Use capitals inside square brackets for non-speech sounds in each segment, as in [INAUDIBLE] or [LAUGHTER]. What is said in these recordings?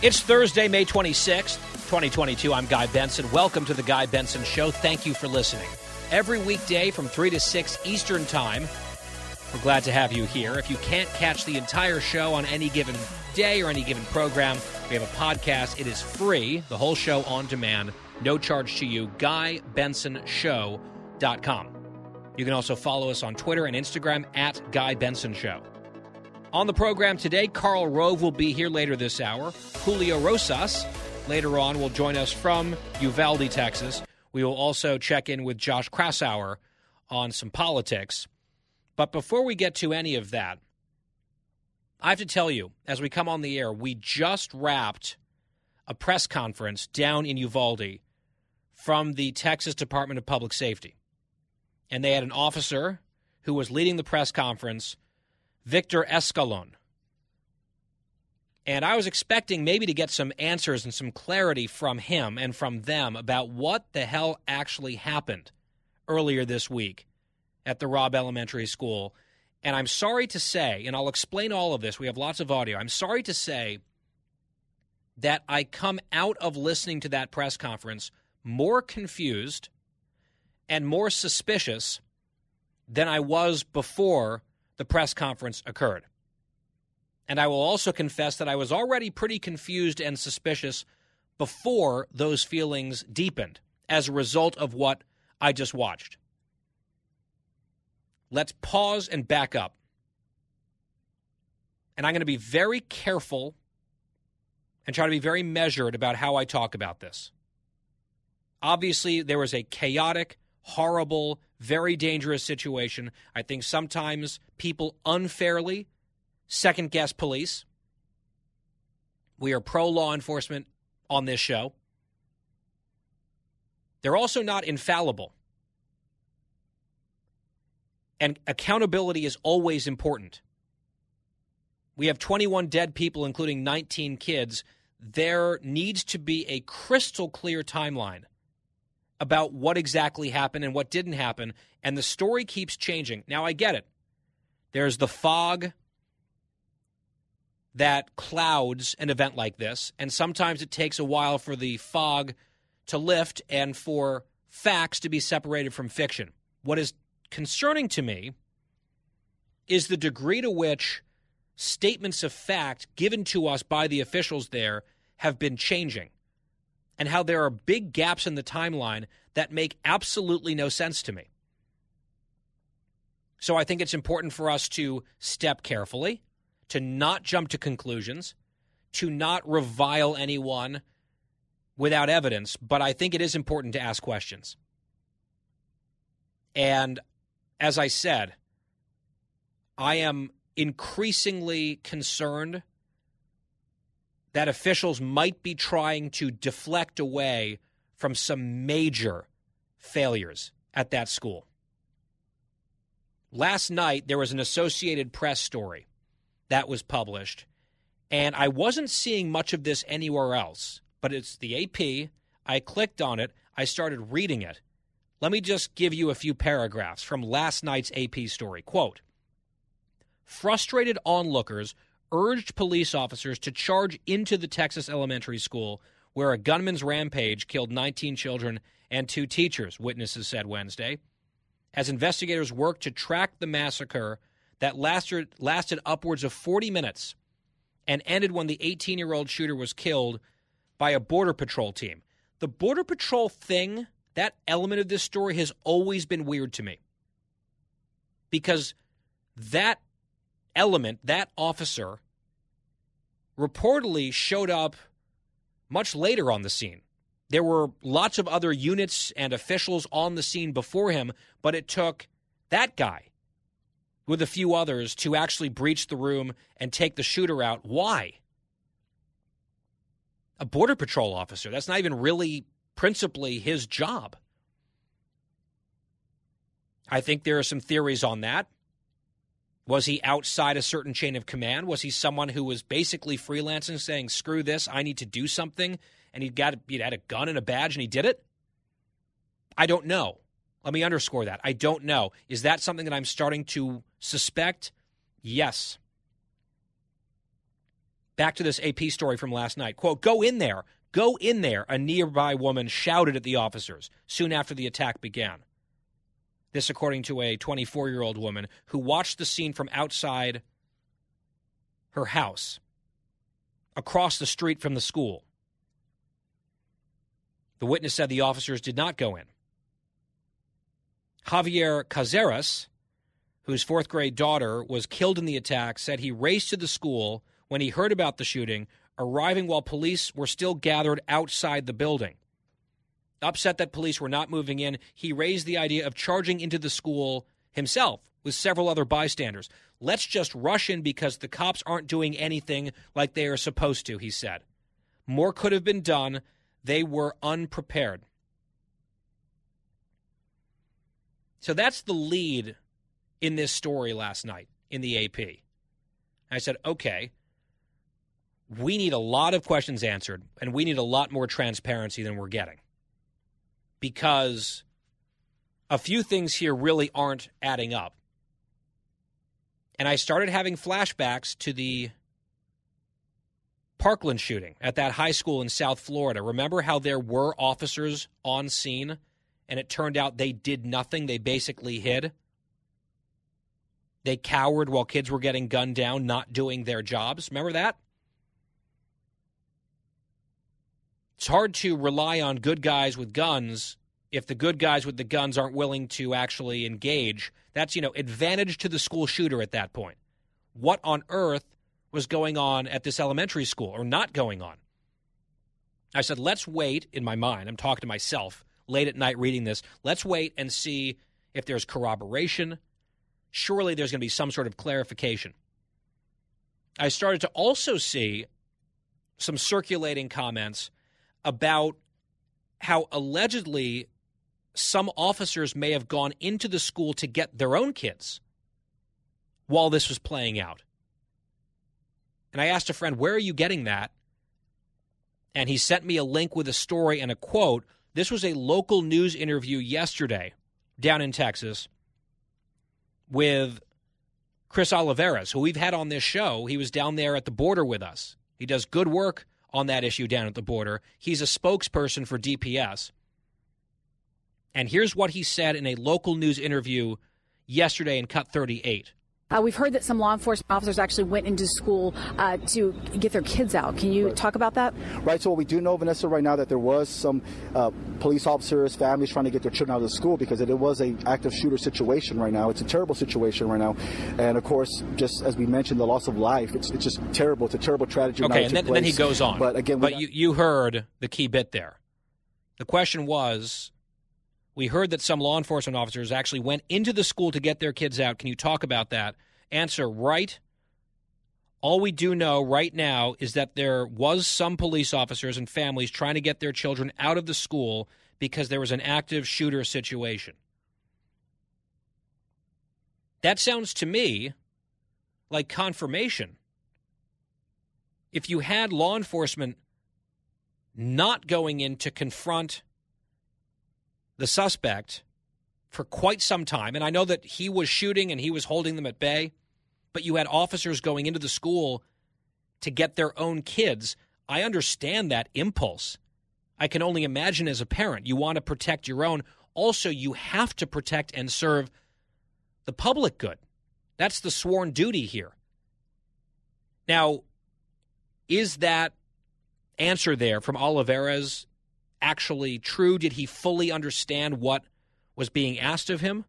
It's Thursday, May 26th, 2022. I'm Guy Benson. Welcome to the Guy Benson Show. Thank you for listening. Every weekday from 3 to 6 Eastern Time, we're glad to have you here. If you can't catch the entire show on any given day or any given program, we have a podcast. It is free, the whole show on demand, no charge to you. GuyBensonShow.com. You can also follow us on Twitter and Instagram at Guy Benson Show. On the program today, Karl Rove will be here later this hour. Julio Rosas later on will join us from Uvalde, Texas. We will also check in with Josh Kraushaar on some politics. But before we get to any of that, I have to tell you, as we come on the air, we just wrapped a press conference down in Uvalde from the Texas Department of Public Safety. And they had an officer who was leading the press conference Victor Escalon. And I was expecting maybe to get some answers and some clarity from him and from them about what the hell actually happened earlier this week at the Robb Elementary School. And I'm sorry to say, and I'll explain all of this, we have lots of audio. I'm sorry to say that I come out of listening to that press conference more confused and more suspicious than I was before the press conference occurred. And I will also confess that I was already pretty confused and suspicious before those feelings deepened as a result of what I just watched. Let's pause and back up. And I'm going to be very careful and try to be very measured about how I talk about this. Obviously, there was a chaotic, horrible, very dangerous situation. I think sometimes people unfairly second guess police. We are pro law enforcement on this show. They're also not infallible. And accountability is always important. We have 21 dead people, including 19 kids. There needs to be a crystal clear timeline about what exactly happened and what didn't happen. And the story keeps changing. Now, I get it. There's the fog that clouds an event like this. And sometimes it takes a while for the fog to lift and for facts to be separated from fiction. What is concerning to me is the degree to which statements of fact given to us by the officials there have been changing and how there are big gaps in the timeline that make absolutely no sense to me. So I think it's important for us to step carefully, to not jump to conclusions, to not revile anyone without evidence, but I think it is important to ask questions. And as I said, I am increasingly concerned that officials might be trying to deflect away from some major failures at that school. Last night, there was an Associated Press story that was published, and I wasn't seeing much of this anywhere else, but it's the AP. I clicked on it, I started reading it. Let me just give you a few paragraphs from last night's AP story. Quote Frustrated onlookers urged police officers to charge into the Texas elementary school where a gunman's rampage killed 19 children and two teachers, witnesses said Wednesday. As investigators worked to track the massacre that lasted, lasted upwards of 40 minutes and ended when the 18 year old shooter was killed by a Border Patrol team. The Border Patrol thing, that element of this story, has always been weird to me. Because that element, that officer, reportedly showed up much later on the scene. There were lots of other units and officials on the scene before him, but it took that guy with a few others to actually breach the room and take the shooter out. Why? A Border Patrol officer. That's not even really principally his job. I think there are some theories on that. Was he outside a certain chain of command? Was he someone who was basically freelancing, saying, screw this, I need to do something? And he'd got he'd had a gun and a badge and he did it? I don't know. Let me underscore that. I don't know. Is that something that I'm starting to suspect? Yes. Back to this AP story from last night. Quote, go in there. Go in there, a nearby woman shouted at the officers soon after the attack began. This, according to a 24 year old woman who watched the scene from outside her house, across the street from the school. The witness said the officers did not go in. Javier Cazares, whose fourth grade daughter was killed in the attack, said he raced to the school when he heard about the shooting, arriving while police were still gathered outside the building. Upset that police were not moving in, he raised the idea of charging into the school himself with several other bystanders. Let's just rush in because the cops aren't doing anything like they are supposed to, he said. More could have been done. They were unprepared. So that's the lead in this story last night in the AP. I said, okay, we need a lot of questions answered, and we need a lot more transparency than we're getting. Because a few things here really aren't adding up. And I started having flashbacks to the Parkland shooting at that high school in South Florida. Remember how there were officers on scene and it turned out they did nothing? They basically hid. They cowered while kids were getting gunned down, not doing their jobs. Remember that? It's hard to rely on good guys with guns if the good guys with the guns aren't willing to actually engage. That's, you know, advantage to the school shooter at that point. What on earth was going on at this elementary school or not going on? I said, let's wait in my mind. I'm talking to myself late at night reading this. Let's wait and see if there's corroboration. Surely there's going to be some sort of clarification. I started to also see some circulating comments about how allegedly some officers may have gone into the school to get their own kids while this was playing out. And I asked a friend, Where are you getting that? And he sent me a link with a story and a quote. This was a local news interview yesterday down in Texas with Chris Olivarez, who we've had on this show. He was down there at the border with us. He does good work on that issue down at the border. He's a spokesperson for DPS. And here's what he said in a local news interview yesterday in Cut 38. Uh, we've heard that some law enforcement officers actually went into school uh, to get their kids out. Can you right. talk about that? Right. So what we do know, Vanessa, right now that there was some uh, police officers, families trying to get their children out of the school because it, it was a active shooter situation right now. It's a terrible situation right now, and of course, just as we mentioned, the loss of life. It's, it's just terrible. It's a terrible tragedy. Okay, and then, then, he goes on. But again, but you you heard the key bit there. The question was. We heard that some law enforcement officers actually went into the school to get their kids out. Can you talk about that? Answer right. All we do know right now is that there was some police officers and families trying to get their children out of the school because there was an active shooter situation. That sounds to me like confirmation. If you had law enforcement not going in to confront the suspect for quite some time, and I know that he was shooting and he was holding them at bay, but you had officers going into the school to get their own kids. I understand that impulse. I can only imagine as a parent, you want to protect your own. Also, you have to protect and serve the public good. That's the sworn duty here. Now, is that answer there from Olivarez actually true? Did he fully understand what was being asked of him?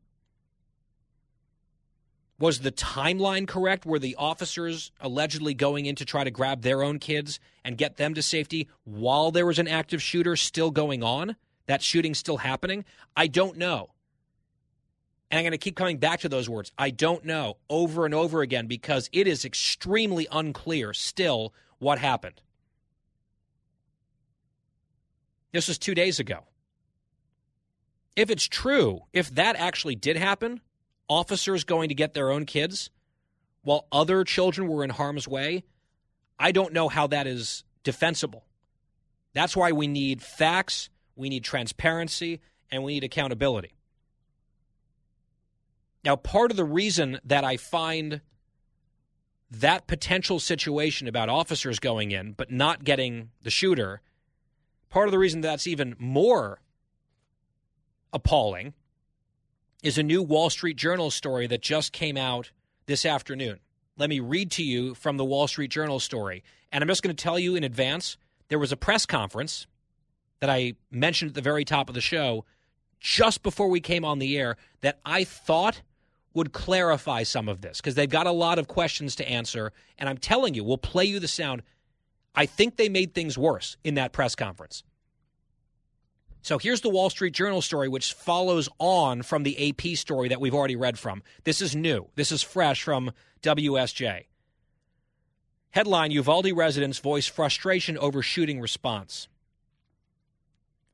Was the timeline correct? Were the officers allegedly going in to try to grab their own kids and get them to safety while there was an active shooter still going on? That shooting still happening? I don't know. And I'm going to keep coming back to those words. I don't know over and over again because it is extremely unclear still what happened. This was two days ago. If it's true, if that actually did happen, officers going to get their own kids while other children were in harm's way, I don't know how that is defensible. That's why we need facts, we need transparency, and we need accountability. Now, part of the reason that I find that potential situation about officers going in but not getting the shooter, part of the reason that's even more appalling is a new Wall Street Journal story that just came out this afternoon. Let me read to you from the Wall Street Journal story. And I'm just going to tell you in advance there was a press conference that I mentioned at the very top of the show just before we came on the air that I thought would clarify some of this because they've got a lot of questions to answer. And I'm telling you, we'll play you the sound. I think they made things worse in that press conference. So here's the Wall Street Journal story, which follows on from the AP story that we've already read from. This is new. This is fresh from WSJ. Headline Uvalde residents voice frustration over shooting response.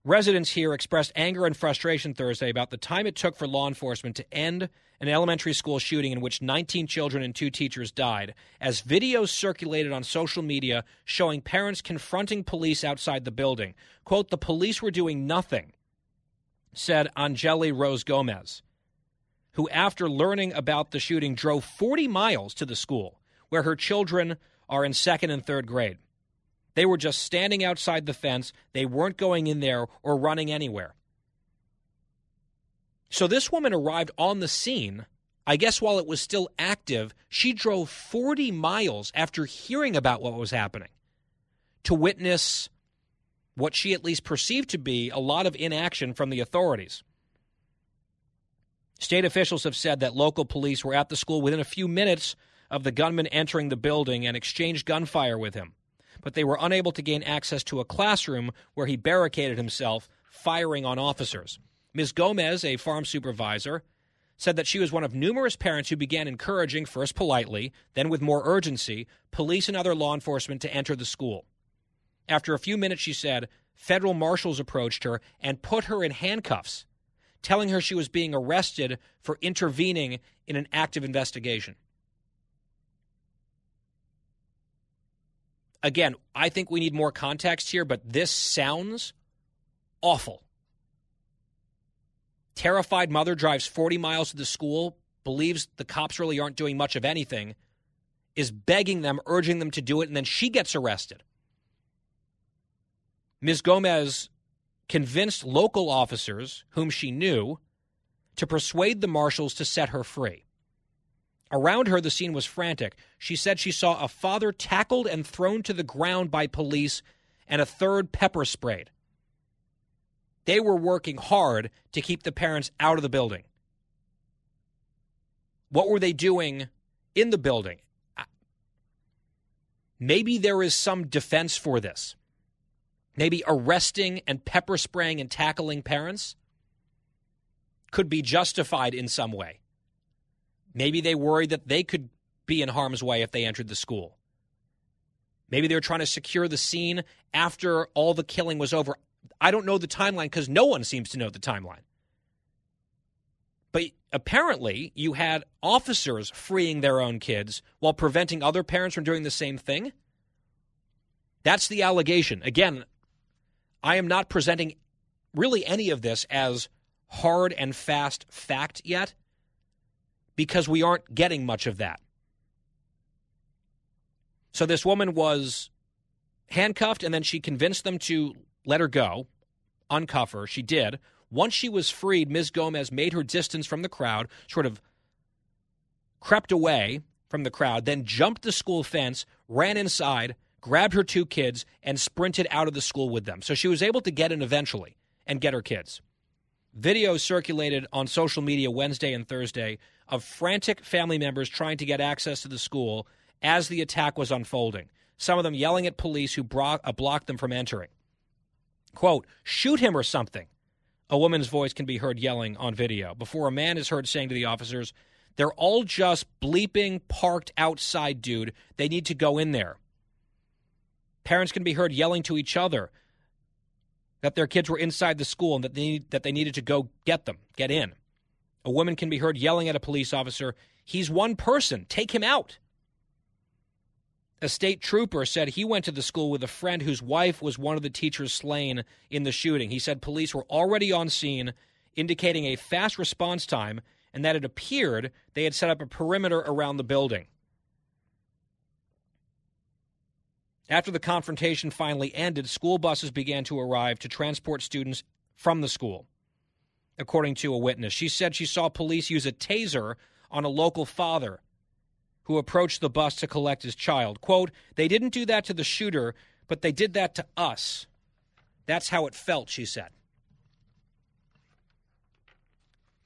Residents here expressed anger and frustration Thursday about the time it took for law enforcement to end an elementary school shooting in which 19 children and two teachers died, as videos circulated on social media showing parents confronting police outside the building. Quote, the police were doing nothing, said Angeli Rose Gomez, who, after learning about the shooting, drove 40 miles to the school where her children are in second and third grade. They were just standing outside the fence. They weren't going in there or running anywhere. So this woman arrived on the scene. I guess while it was still active, she drove 40 miles after hearing about what was happening to witness what she at least perceived to be a lot of inaction from the authorities. State officials have said that local police were at the school within a few minutes of the gunman entering the building and exchanged gunfire with him, but they were unable to gain access to a classroom where he barricaded himself, firing on officers. Ms. Gomez, a farm supervisor, said that she was one of numerous parents who began encouraging, first politely, then with more urgency, police and other law enforcement to enter the school. After a few minutes, she said, federal marshals approached her and put her in handcuffs, telling her she was being arrested for intervening in an active investigation. Again, I think we need more context here, but this sounds awful. Terrified mother drives 40 miles to the school, believes the cops really aren't doing much of anything, is begging them, urging them to do it, and then she gets arrested. Ms. Gomez convinced local officers, whom she knew, to persuade the marshals to set her free. Around her, the scene was frantic. She said she saw a father tackled and thrown to the ground by police and a third pepper sprayed. They were working hard to keep the parents out of the building. What were they doing in the building? Maybe there is some defense for this. Maybe arresting and pepper spraying and tackling parents could be justified in some way. Maybe they worried that they could be in harm's way if they entered the school. Maybe they were trying to secure the scene after all the killing was over. I don't know the timeline because no one seems to know the timeline. But apparently, you had officers freeing their own kids while preventing other parents from doing the same thing. That's the allegation. Again, I am not presenting really any of this as hard and fast fact yet because we aren't getting much of that. So this woman was handcuffed and then she convinced them to let her go, uncuff her. She did. Once she was freed, Ms. Gomez made her distance from the crowd, sort of crept away from the crowd, then jumped the school fence, ran inside, grabbed her two kids, and sprinted out of the school with them. So she was able to get in eventually and get her kids. Video circulated on social media Wednesday and Thursday of frantic family members trying to get access to the school as the attack was unfolding. Some of them yelling at police who bro- uh, blocked them from entering. Quote, shoot him or something. A woman's voice can be heard yelling on video before a man is heard saying to the officers, They're all just bleeping parked outside, dude. They need to go in there. Parents can be heard yelling to each other that their kids were inside the school and that they, that they needed to go get them, get in. A woman can be heard yelling at a police officer, He's one person, take him out. A state trooper said he went to the school with a friend whose wife was one of the teachers slain in the shooting. He said police were already on scene, indicating a fast response time, and that it appeared they had set up a perimeter around the building. After the confrontation finally ended, school buses began to arrive to transport students from the school, according to a witness. She said she saw police use a taser on a local father who approached the bus to collect his child. Quote, they didn't do that to the shooter, but they did that to us. That's how it felt, she said.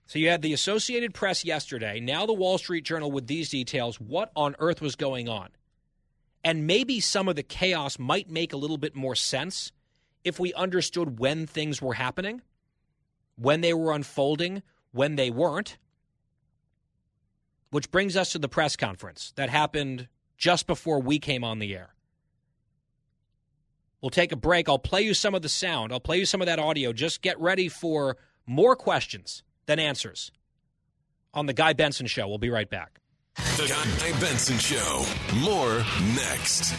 So you had the Associated Press yesterday, now the Wall Street Journal with these details. What on earth was going on? And maybe some of the chaos might make a little bit more sense if we understood when things were happening, when they were unfolding, when they weren't. Which brings us to the press conference that happened just before we came on the air. We'll take a break. I'll play you some of the sound. I'll play you some of that audio. Just get ready for more questions than answers on The Guy Benson Show. We'll be right back. The Guy Benson Show. More next.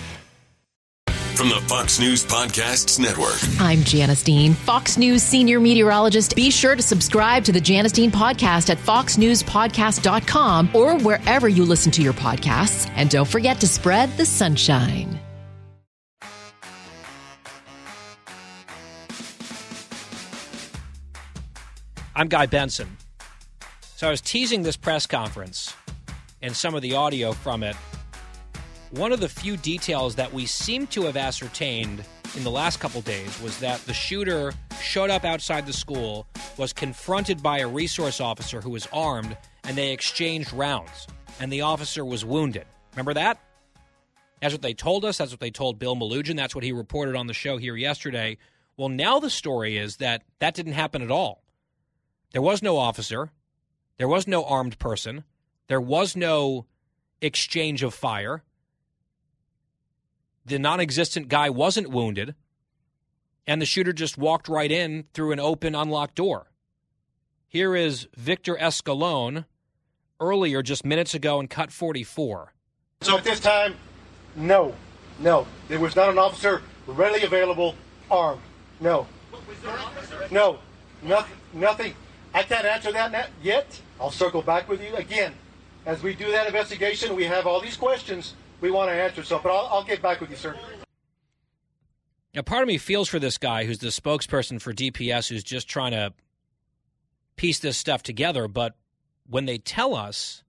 From the Fox News Podcasts Network. I'm Janice Dean, Fox News senior meteorologist. Be sure to subscribe to the Janice Dean podcast at foxnewspodcast.com or wherever you listen to your podcasts. And don't forget to spread the sunshine. I'm Guy Benson. So I was teasing this press conference and some of the audio from it. One of the few details that we seem to have ascertained in the last couple days was that the shooter showed up outside the school, was confronted by a resource officer who was armed, and they exchanged rounds. And the officer was wounded. Remember that? That's what they told us. That's what they told Bill Melugin. That's what he reported on the show here yesterday. Well, now the story is that that didn't happen at all. There was no officer. There was no armed person. There was no exchange of fire. The non existent guy wasn't wounded. And the shooter just walked right in through an open, unlocked door. Here is Victor Escalon earlier, just minutes ago, in cut 44. So at this time, no, no. There was not an officer readily available, armed. No. No, nothing, nothing. I can't answer that yet. I'll circle back with you again. As we do that investigation, we have all these questions we want to answer. So, but I'll, I'll get back with you, sir. Now, part of me feels for this guy who's the spokesperson for DPS who's just trying to piece this stuff together. But when they tell us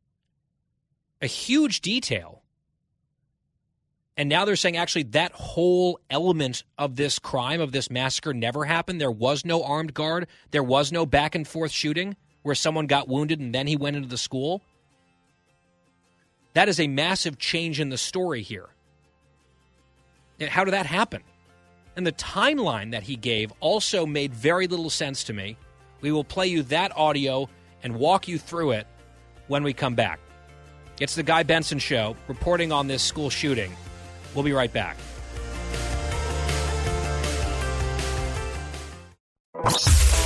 a huge detail, and now they're saying actually that whole element of this crime, of this massacre, never happened. There was no armed guard, there was no back and forth shooting where someone got wounded and then he went into the school. That is a massive change in the story here. How did that happen? And the timeline that he gave also made very little sense to me. We will play you that audio and walk you through it when we come back. It's the Guy Benson Show reporting on this school shooting. We'll be right back.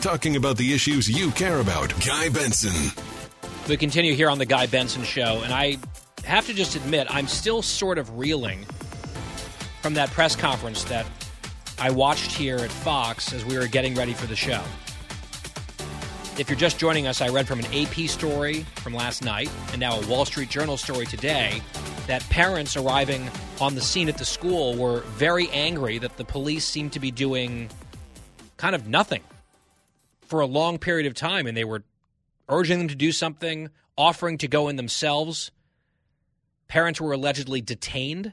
Talking about the issues you care about. Guy Benson. We continue here on the Guy Benson Show, and I have to just admit, I'm still sort of reeling from that press conference that I watched here at Fox as we were getting ready for the show. If you're just joining us, I read from an AP story from last night and now a Wall Street Journal story today that parents arriving on the scene at the school were very angry that the police seemed to be doing kind of nothing for a long period of time and they were urging them to do something, offering to go in themselves. Parents were allegedly detained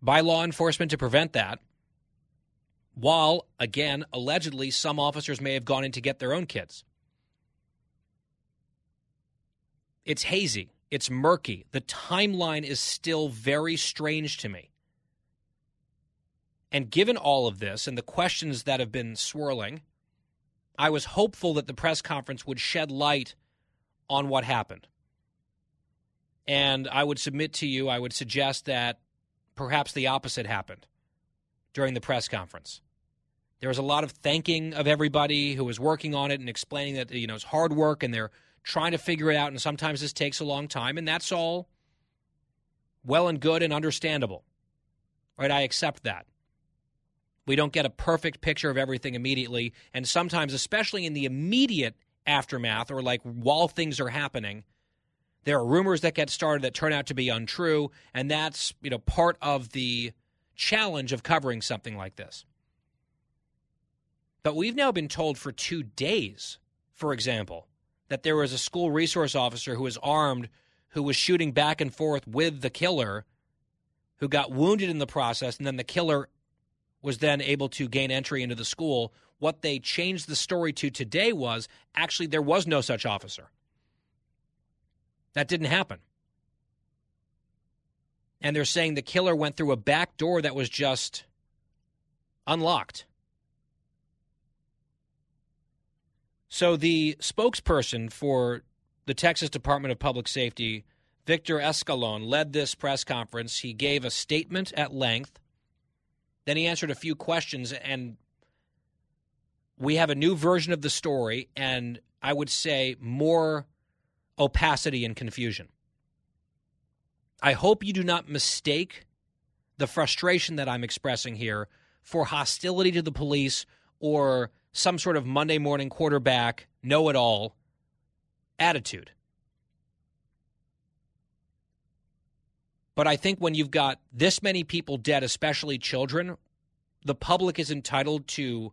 by law enforcement to prevent that. While, again, allegedly, some officers may have gone in to get their own kids. It's hazy. It's murky. The timeline is still very strange to me. And given all of this and the questions that have been swirling, I was hopeful that the press conference would shed light on what happened. And I would submit to you, I would suggest that perhaps the opposite happened during the press conference. There was a lot of thanking of everybody who was working on it and explaining that you know it's hard work and they're trying to figure it out, and sometimes this takes a long time, and that's all well and good and understandable. Right? I accept that. We don't get a perfect picture of everything immediately, and sometimes, especially in the immediate aftermath or like while things are happening, there are rumors that get started that turn out to be untrue, and that's, you know, part of the challenge of covering something like this. But we've now been told for 2 days, for example, that there was a school resource officer who was armed who was shooting back and forth with the killer who got wounded in the process and then the killer was then able to gain entry into the school what they changed the story to today was actually there was no such officer that didn't happen and they're saying the killer went through a back door that was just unlocked So the spokesperson for the Texas Department of Public Safety, Victor Escalon, led this press conference. He gave a statement at length. Then he answered a few questions, and we have a new version of the story, and I would say more opacity and confusion. I hope you do not mistake the frustration that I'm expressing here for hostility to the police or some sort of Monday morning quarterback, know it all attitude. But I think when you've got this many people dead, especially children, the public is entitled to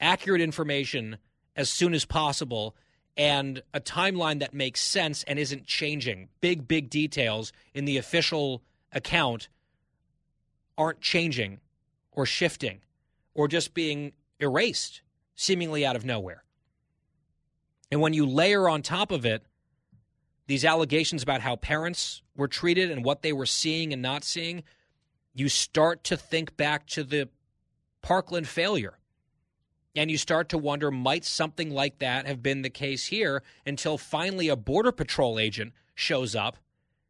accurate information as soon as possible and a timeline that makes sense and isn't changing. Big, big details in the official account aren't changing or shifting or just being erased seemingly out of nowhere. And when you layer on top of it these allegations about how parents were treated and what they were seeing and not seeing, you start to think back to the Parkland failure. And you start to wonder might something like that have been the case here until finally a Border Patrol agent shows up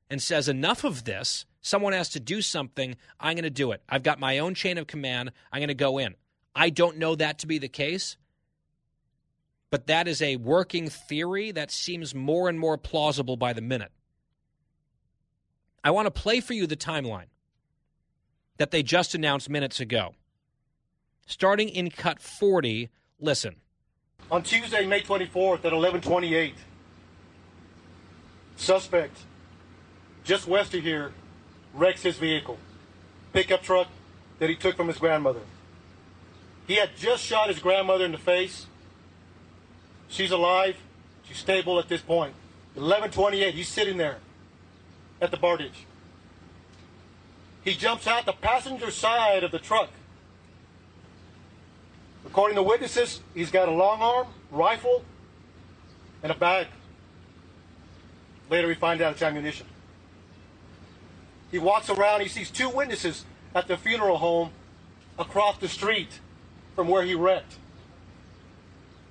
and says, Enough of this. Someone has to do something. I'm going to do it. I've got my own chain of command. I'm going to go in. I don't know that to be the case, but that is a working theory that seems more and more plausible by the minute. I want to play for you the timeline that they just announced minutes ago. Starting in cut 40, listen. On Tuesday, May 24th at 1128, suspect just west of here wrecks his vehicle, pickup truck that he took from his grandmother. He had just shot his grandmother in the face. She's alive. She's stable at this point. 1128, he's sitting there at the bar ditch. He jumps out the passenger side of the truck. According to witnesses, he's got a long arm, rifle, and a bag. Later, we find out it's ammunition. He walks around, he sees two witnesses at the funeral home across the street from where he wrecked.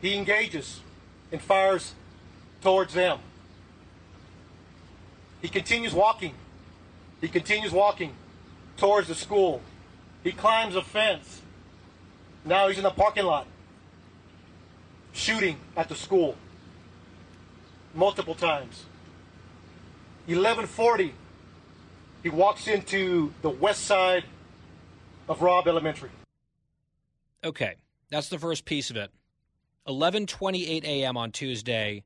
He engages and fires towards them. He continues walking. He continues walking towards the school. He climbs a fence. Now he's in the parking lot, shooting at the school multiple times. 1140, he walks into the west side of Robb Elementary. Okay, that's the first piece of it. 11:28 a.m. on Tuesday,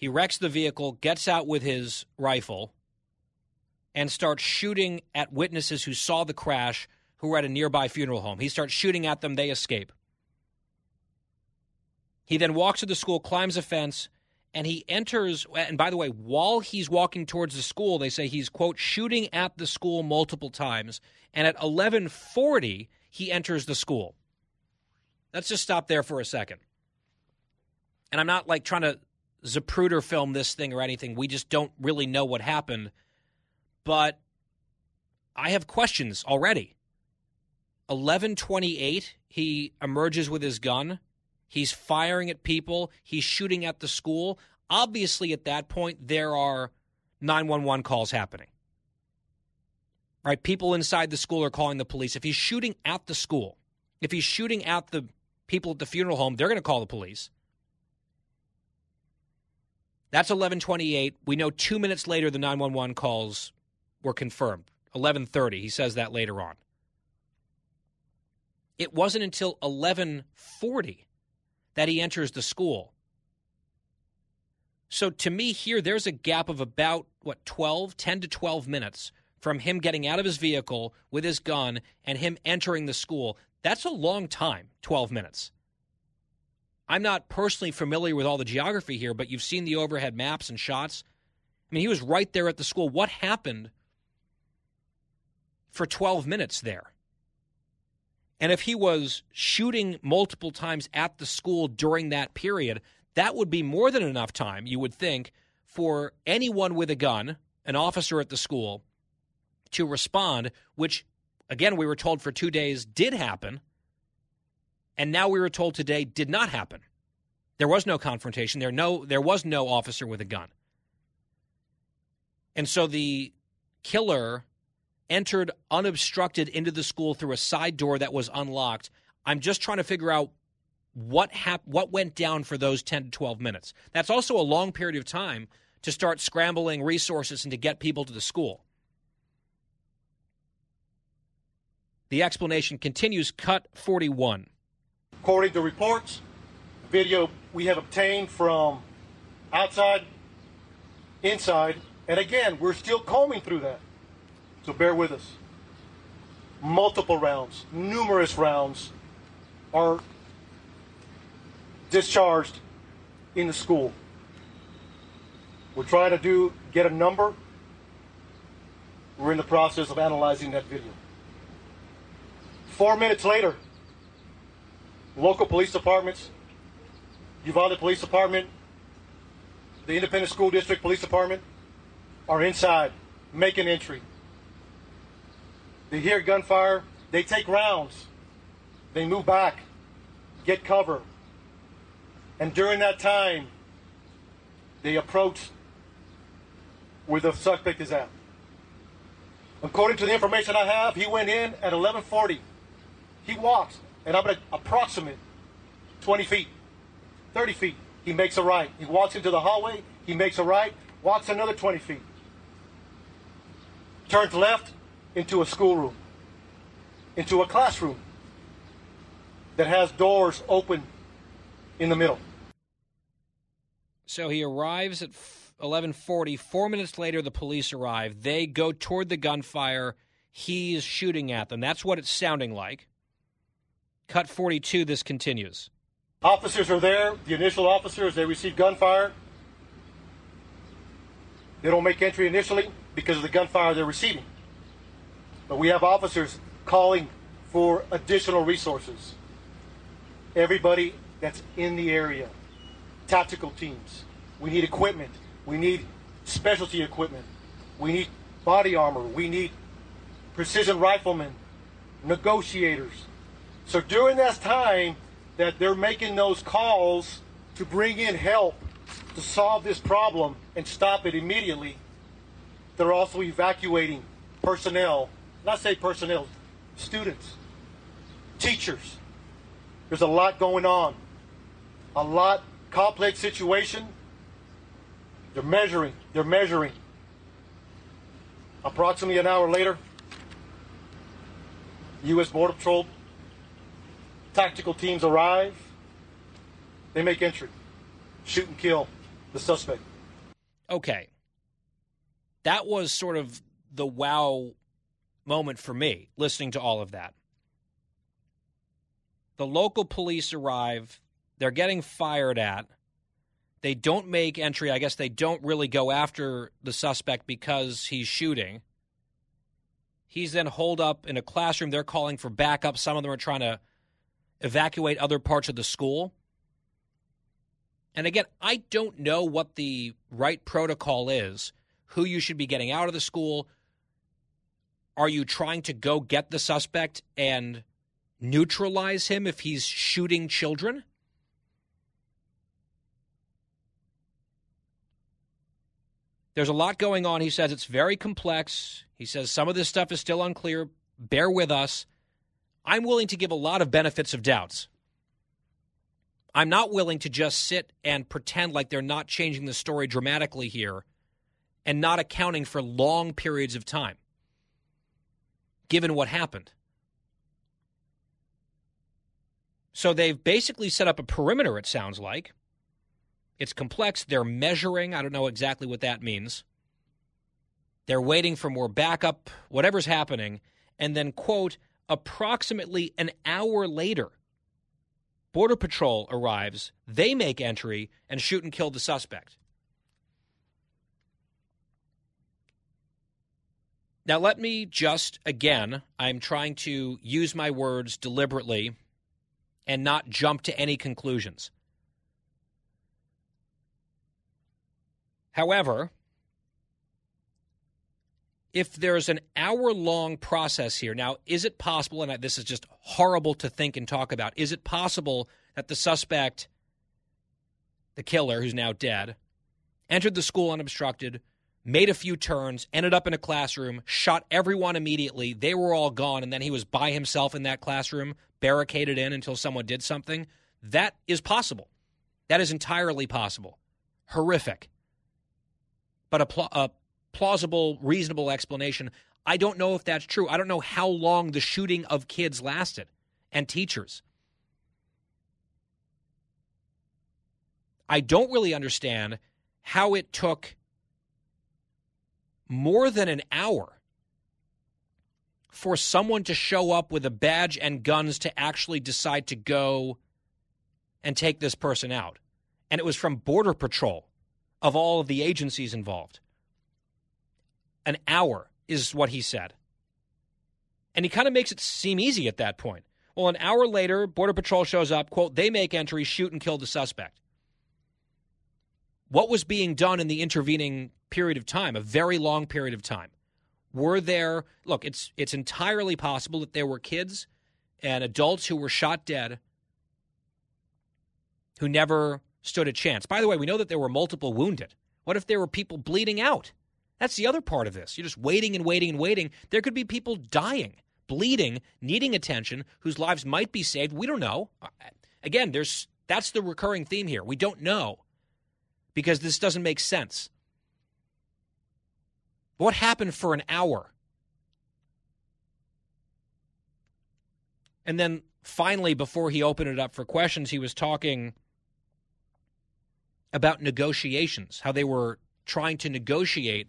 he wrecks the vehicle, gets out with his rifle, and starts shooting at witnesses who saw the crash who were at a nearby funeral home. He starts shooting at them, they escape. He then walks to the school, climbs a fence, and he enters and by the way, while he's walking towards the school, they say he's quote shooting at the school multiple times, and at 11:40 he enters the school. Let's just stop there for a second. And I'm not like trying to Zapruder film this thing or anything. We just don't really know what happened. But I have questions already. 1128, he emerges with his gun. He's firing at people. He's shooting at the school. Obviously, at that point, there are 911 calls happening. Right? People inside the school are calling the police. If he's shooting at the school, if he's shooting at the people at the funeral home, they're going to call the police. That's 1128. We know 2 minutes later the 911 calls were confirmed. 1130. He says that later on. It wasn't until 1140 that he enters the school. So to me here there's a gap of about what 12, 10 to 12 minutes from him getting out of his vehicle with his gun and him entering the school. That's a long time, 12 minutes. I'm not personally familiar with all the geography here, but you've seen the overhead maps and shots. I mean, he was right there at the school. What happened for 12 minutes there? And if he was shooting multiple times at the school during that period, that would be more than enough time, you would think, for anyone with a gun, an officer at the school, to respond, which, again, we were told for two days did happen. And now we were told today did not happen. There was no confrontation. There no there was no officer with a gun. And so the killer entered unobstructed into the school through a side door that was unlocked. I'm just trying to figure out what hap- what went down for those 10 to 12 minutes. That's also a long period of time to start scrambling resources and to get people to the school. The explanation continues cut 41. According to reports, video we have obtained from outside, inside, and again, we're still combing through that. So bear with us. Multiple rounds, numerous rounds are discharged in the school. We're trying to do get a number. We're in the process of analyzing that video. Four minutes later, local police departments, Uvalde Police Department, the Independent School District Police Department are inside making entry. They hear gunfire, they take rounds, they move back, get cover. And during that time, they approach where the suspect is at. According to the information I have, he went in at 1140. He walks, and I'm at approximate 20 feet, 30 feet. He makes a right. He walks into the hallway. He makes a right, walks another 20 feet. Turns left into a schoolroom, into a classroom that has doors open in the middle. So he arrives at 11:40. 4 minutes later the police arrive. They go toward the gunfire. He's shooting at them. That's what it's sounding like. Cut 42 this continues. Officers are there. The initial officers, they receive gunfire. They don't make entry initially because of the gunfire they're receiving. But we have officers calling for additional resources. Everybody that's in the area, tactical teams. We need equipment. We need specialty equipment. We need body armor. We need precision riflemen, negotiators. So during that time that they're making those calls to bring in help to solve this problem and stop it immediately, they're also evacuating personnel, not say personnel, students, teachers. There's a lot going on. A lot complex situation. They're measuring, they're measuring. Approximately an hour later, U.S. Border Patrol tactical teams arrive, they make entry, shoot and kill the suspect. Okay. That was sort of the wow moment for me listening to all of that. The local police arrive, they're getting fired at. They don't make entry. I guess they don't really go after the suspect because he's shooting. He's then holed up in a classroom. They're calling for backup. Some of them are trying to evacuate other parts of the school. And again, I don't know what the right protocol is, who you should be getting out of the school. Are you trying to go get the suspect and neutralize him if he's shooting children? There's a lot going on. He says it's very complex. He says some of this stuff is still unclear. Bear with us. I'm willing to give a lot of benefits of doubts. I'm not willing to just sit and pretend like they're not changing the story dramatically here and not accounting for long periods of time, given what happened. So they've basically set up a perimeter, it sounds like. It's complex. They're measuring. I don't know exactly what that means. They're waiting for more backup, whatever's happening. And then, quote, approximately an hour later, Border Patrol arrives. They make entry and shoot and kill the suspect. Now, let me just, again, I'm trying to use my words deliberately and not jump to any conclusions. However, if there's an hour long process here, now, is it possible, and this is just horrible to think and talk about, is it possible that the suspect, the killer who's now dead, entered the school unobstructed, made a few turns, ended up in a classroom, shot everyone immediately, they were all gone, and then he was by himself in that classroom, barricaded in until someone did something? That is possible. That is entirely possible. Horrific but a, pl- a plausible, reasonable explanation. I don't know if that's true. I don't know how long the shooting of kids lasted and teachers. I don't really understand how it took more than an hour for someone to show up with a badge and guns to actually decide to go and take this person out. And it was from Border Patrol of all of the agencies involved. An hour is what he said. And he kind of makes it seem easy at that point. Well, an hour later, Border Patrol shows up, quote, they make entry, shoot and kill the suspect. What was being done in the intervening period of time, a very long period of time? Were there, look, it's, it's entirely possible that there were kids and adults who were shot dead who never stood a chance. By the way, we know that there were multiple wounded. What if there were people bleeding out? That's the other part of this. You're just waiting and waiting and waiting. There could be people dying, bleeding, needing attention, whose lives might be saved. We don't know. Uh, again, there's that's the recurring theme here. We don't know because this doesn't make sense. What happened for an hour? And then finally, before he opened it up for questions, he was talking about negotiations, how they were trying to negotiate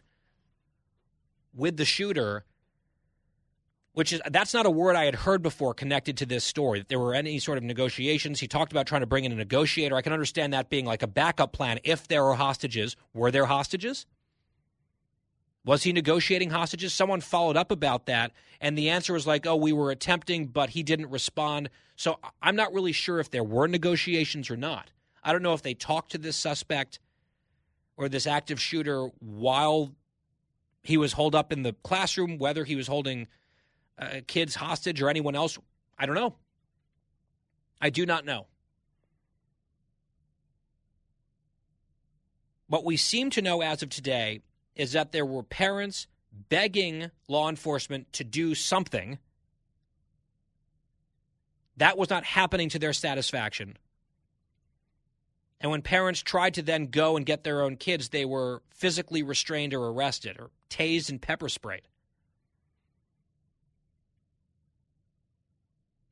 with the shooter which is that's not a word I had heard before connected to this story that there were any sort of negotiations. He talked about trying to bring in a negotiator. I can understand that being like a backup plan if there are hostages. Were there hostages? Was he negotiating hostages? Someone followed up about that, and the answer was like, oh, we were attempting, but he didn't respond. So I'm not really sure if there were negotiations or not. I don't know if they talked to this suspect or this active shooter while he was holed up in the classroom, whether he was holding uh, kids hostage or anyone else. I don't know. I do not know. What we seem to know as of today is that there were parents begging law enforcement to do something. That was not happening to their satisfaction. And when parents tried to then go and get their own kids, they were physically restrained or arrested or tased and pepper sprayed.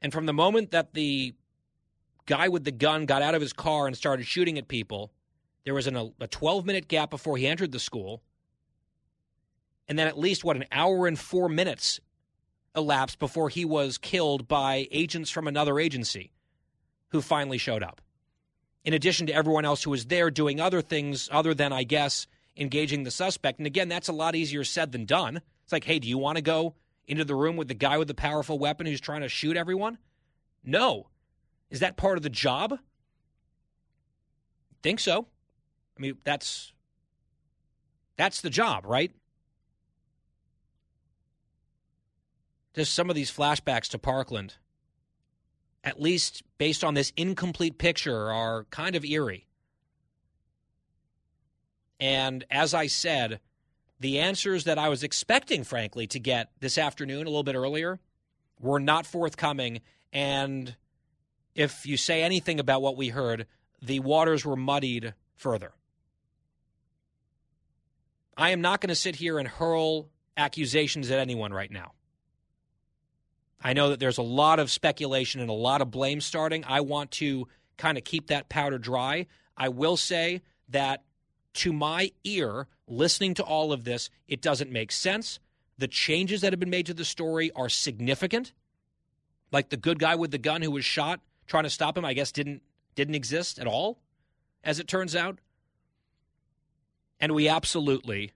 And from the moment that the guy with the gun got out of his car and started shooting at people. There was an, a 12 minute gap before he entered the school. And then at least, what, an hour and four minutes elapsed before he was killed by agents from another agency who finally showed up. In addition to everyone else who was there doing other things other than, I guess, engaging the suspect. And again, that's a lot easier said than done. It's like, hey, do you want to go into the room with the guy with the powerful weapon who's trying to shoot everyone? No. Is that part of the job? Think so. I mean, that's that's the job, right? Just some of these flashbacks to Parkland, at least based on this incomplete picture, are kind of eerie. And as I said, the answers that I was expecting, frankly, to get this afternoon a little bit earlier were not forthcoming. And if you say anything about what we heard, the waters were muddied further. I am not going to sit here and hurl accusations at anyone right now. I know that there's a lot of speculation and a lot of blame starting. I want to kind of keep that powder dry. I will say that to my ear, listening to all of this, it doesn't make sense. The changes that have been made to the story are significant. Like the good guy with the gun who was shot trying to stop him, I guess didn't didn't exist at all, as it turns out. And we absolutely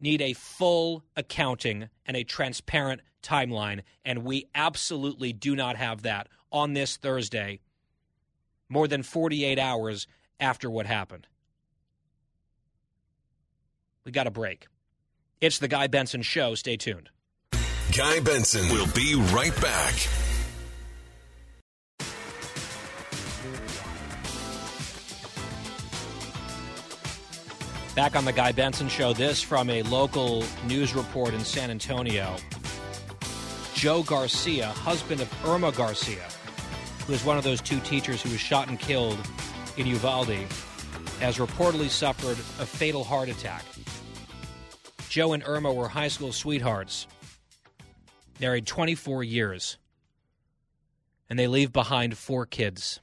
need a full accounting and a transparent timeline. And we absolutely do not have that on this Thursday, more than 48 hours after what happened. We got a break. It's the Guy Benson Show. Stay tuned. Guy Benson will be right back. Back on the Guy Benson Show, this from a local news report in San Antonio. Joe Garcia, husband of Irma Garcia, who is one of those two teachers who was shot and killed in Uvalde, has reportedly suffered a fatal heart attack. Joe and Irma were high school sweethearts, married 24 years, and they leave behind four kids.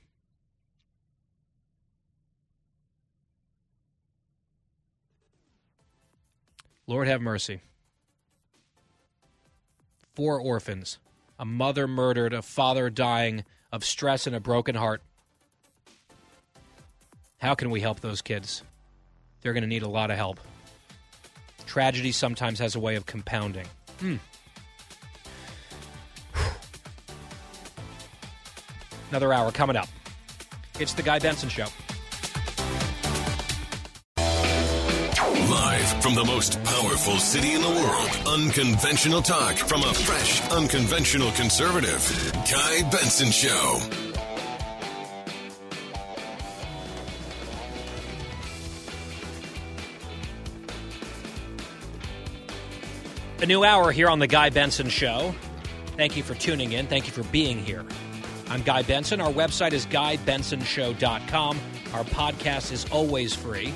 Lord have mercy. Four orphans, a mother murdered, a father dying of stress and a broken heart. How can we help those kids? They're going to need a lot of help. Tragedy sometimes has a way of compounding. Hmm. Another hour coming up. It's the Guy Benson Show. Live from the most powerful city in the world, unconventional talk from a fresh, unconventional conservative. Guy Benson Show. A new hour here on the Guy Benson Show. Thank you for tuning in. Thank you for being here. I'm Guy Benson. Our website is GuyBensonShow.com. Our podcast is always free.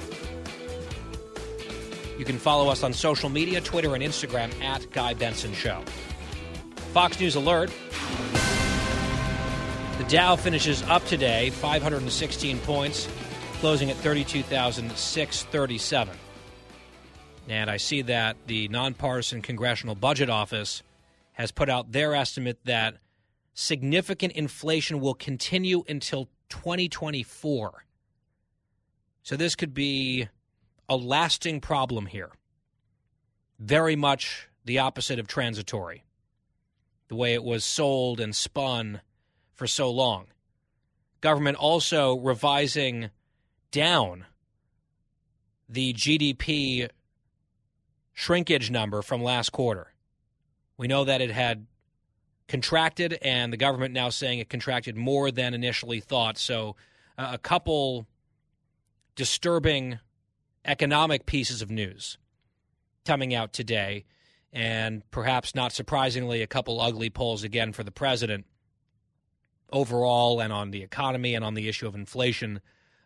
You can follow us on social media Twitter and Instagram at Guy Benson Show. Fox News Alert. The Dow finishes up today, 516 points, closing at 32,637. And I see that the nonpartisan Congressional Budget Office has put out their estimate that significant inflation will continue until 2024. So this could be a lasting problem here. Very much the opposite of transitory, the way it was sold and spun for so long. Government also revising down the GDP shrinkage number from last quarter. We know that it had contracted, and the government now saying it contracted more than initially thought. So, uh, a couple disturbing economic pieces of news coming out today, and perhaps not surprisingly, a couple ugly polls again for the president overall and on the economy and on the issue of inflation,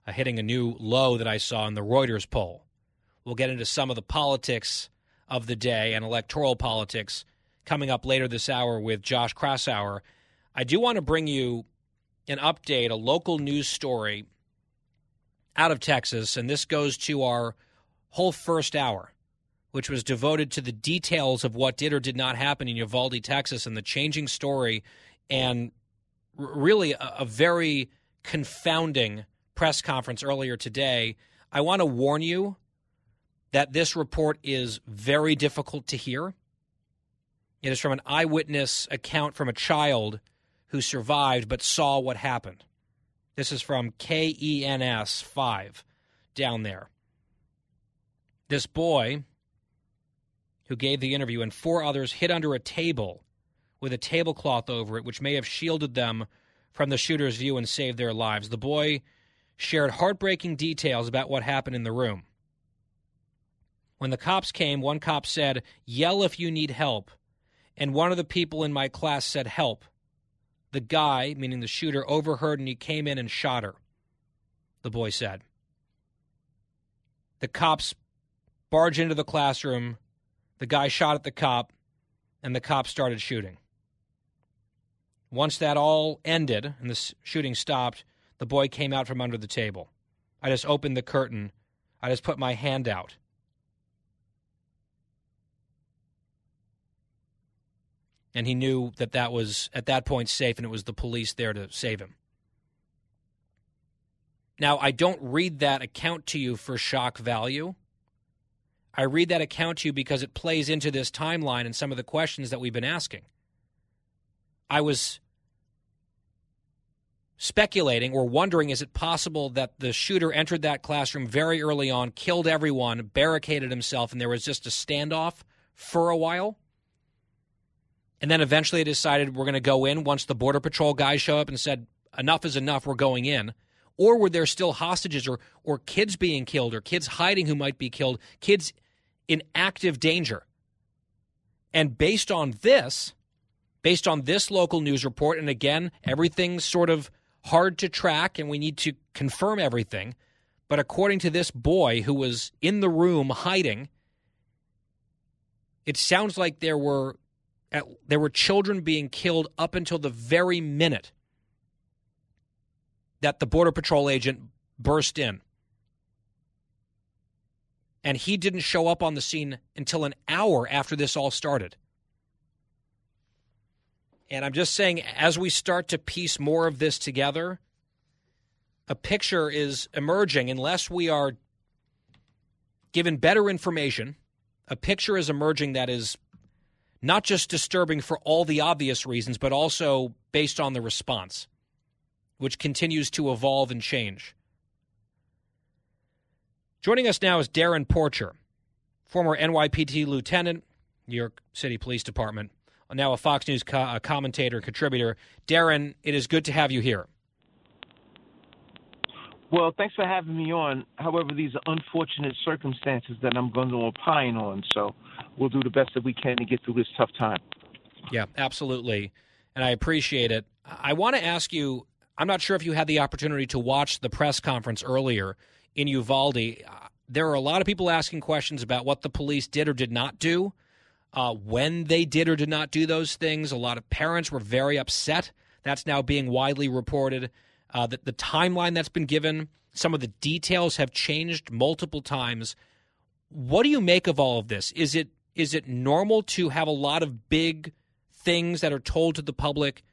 uh, hitting a new low that I saw in the Reuters poll. We'll get into some of the politics of the day and electoral politics coming up later this hour with Josh Kraushaar. I do want to bring you an update, a local news story out of Texas, and this goes to our whole first hour, which was devoted to the details of what did or did not happen in Uvalde, Texas, and the changing story, and really a, a very confounding press conference earlier today. I want to warn you that this report is very difficult to hear. It is from an eyewitness account from a child who survived but saw what happened. This is from KENS 5 down there. This boy who gave the interview and four others hid under a table with a tablecloth over it, which may have shielded them from the shooter's view and saved their lives. The boy shared heartbreaking details about what happened in the room. When the cops came, one cop said, Yell if you need help. And one of the people in my class said, Help. The guy, meaning the shooter, overheard and he came in and shot her, the boy said. The cops barged into the classroom. The guy shot at the cop, and the cop started shooting. Once that all ended and the shooting stopped, the boy came out from under the table. I just opened the curtain. I just put my hand out. And he knew that that was, at that point, safe, and it was the police there to save him. Now, I don't read that account to you for shock value. I read that account to you because it plays into this timeline and some of the questions that we've been asking. I was speculating or wondering is it possible that the shooter entered that classroom very early on, killed everyone, barricaded himself, and there was just a standoff for a while? And then eventually they decided we're going to go in once the Border Patrol guys show up and said, enough is enough, we're going in. Or were there still hostages or, or kids being killed or kids hiding who might be killed, kids in active danger? And based on this, based on this local news report, and again, everything's sort of hard to track and we need to confirm everything. But according to this boy who was in the room hiding, it sounds like there were there were children being killed up until the very minute that the border patrol agent burst in. And he didn't show up on the scene until an hour after this all started. And I'm just saying, as we start to piece more of this together, a picture is emerging unless we are given better information. A picture is emerging that is not just disturbing for all the obvious reasons, but also based on the response, which continues to evolve and change. Joining us now is Darrin Porcher, former NYPD lieutenant, New York City Police Department now a Fox News co- uh, commentator, and contributor. Darrin, it is good to have you here. Well, thanks for having me on. However, these are unfortunate circumstances that I'm going to opine on, so we'll do the best that we can to get through this tough time. Yeah, absolutely. And I appreciate it. I want to ask you I'm not sure if you had the opportunity to watch the press conference earlier in Uvalde. There are a lot of people asking questions about what the police did or did not do uh, when they did or did not do those things. A lot of parents were very upset. That's now being widely reported. Uh, that the timeline that's been given, some of the details have changed multiple times. What do you make of all of this? Is it is it normal to have a lot of big things that are told to the public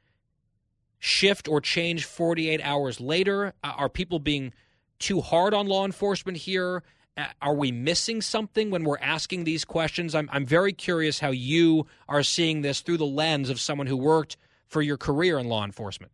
shift or change 48 hours later? Uh, are people being too hard on law enforcement here? Uh, are we missing something when we're asking these questions? I'm, I'm very curious how you are seeing this through the lens of someone who worked for your career in law enforcement.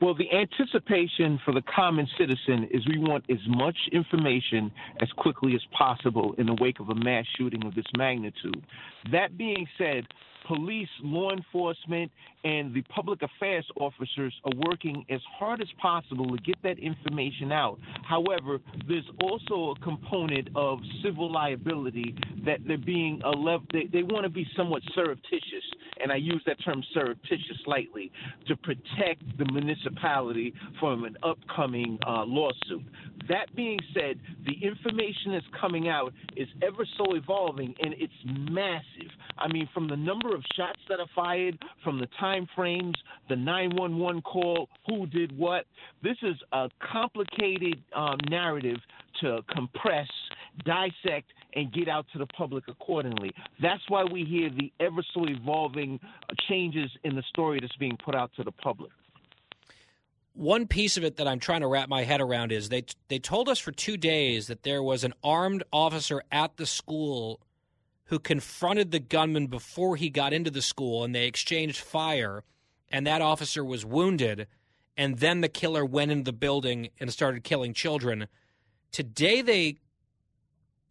Well, the anticipation for the common citizen is we want as much information as quickly as possible in the wake of a mass shooting of this magnitude. That being said, police, law enforcement, and the public affairs officers are working as hard as possible to get that information out. However, there's also a component of civil liability that they're being a lev- they, they want to be somewhat surreptitious, and I use that term surreptitious lightly to protect the municipality from an upcoming uh, lawsuit. That being said, the information that's coming out is ever so evolving and it's massive. I mean, from the number of shots that are fired, from the time frames, the 911 call, who did what. This is a complicated um, narrative to compress, dissect, and get out to the public accordingly. That's why we hear the ever so evolving changes in the story that's being put out to the public. One piece of it that I'm trying to wrap my head around is they they told us for 2 days that there was an armed officer at the school who confronted the gunman before he got into the school and they exchanged fire and that officer was wounded and then the killer went into the building and started killing children. Today they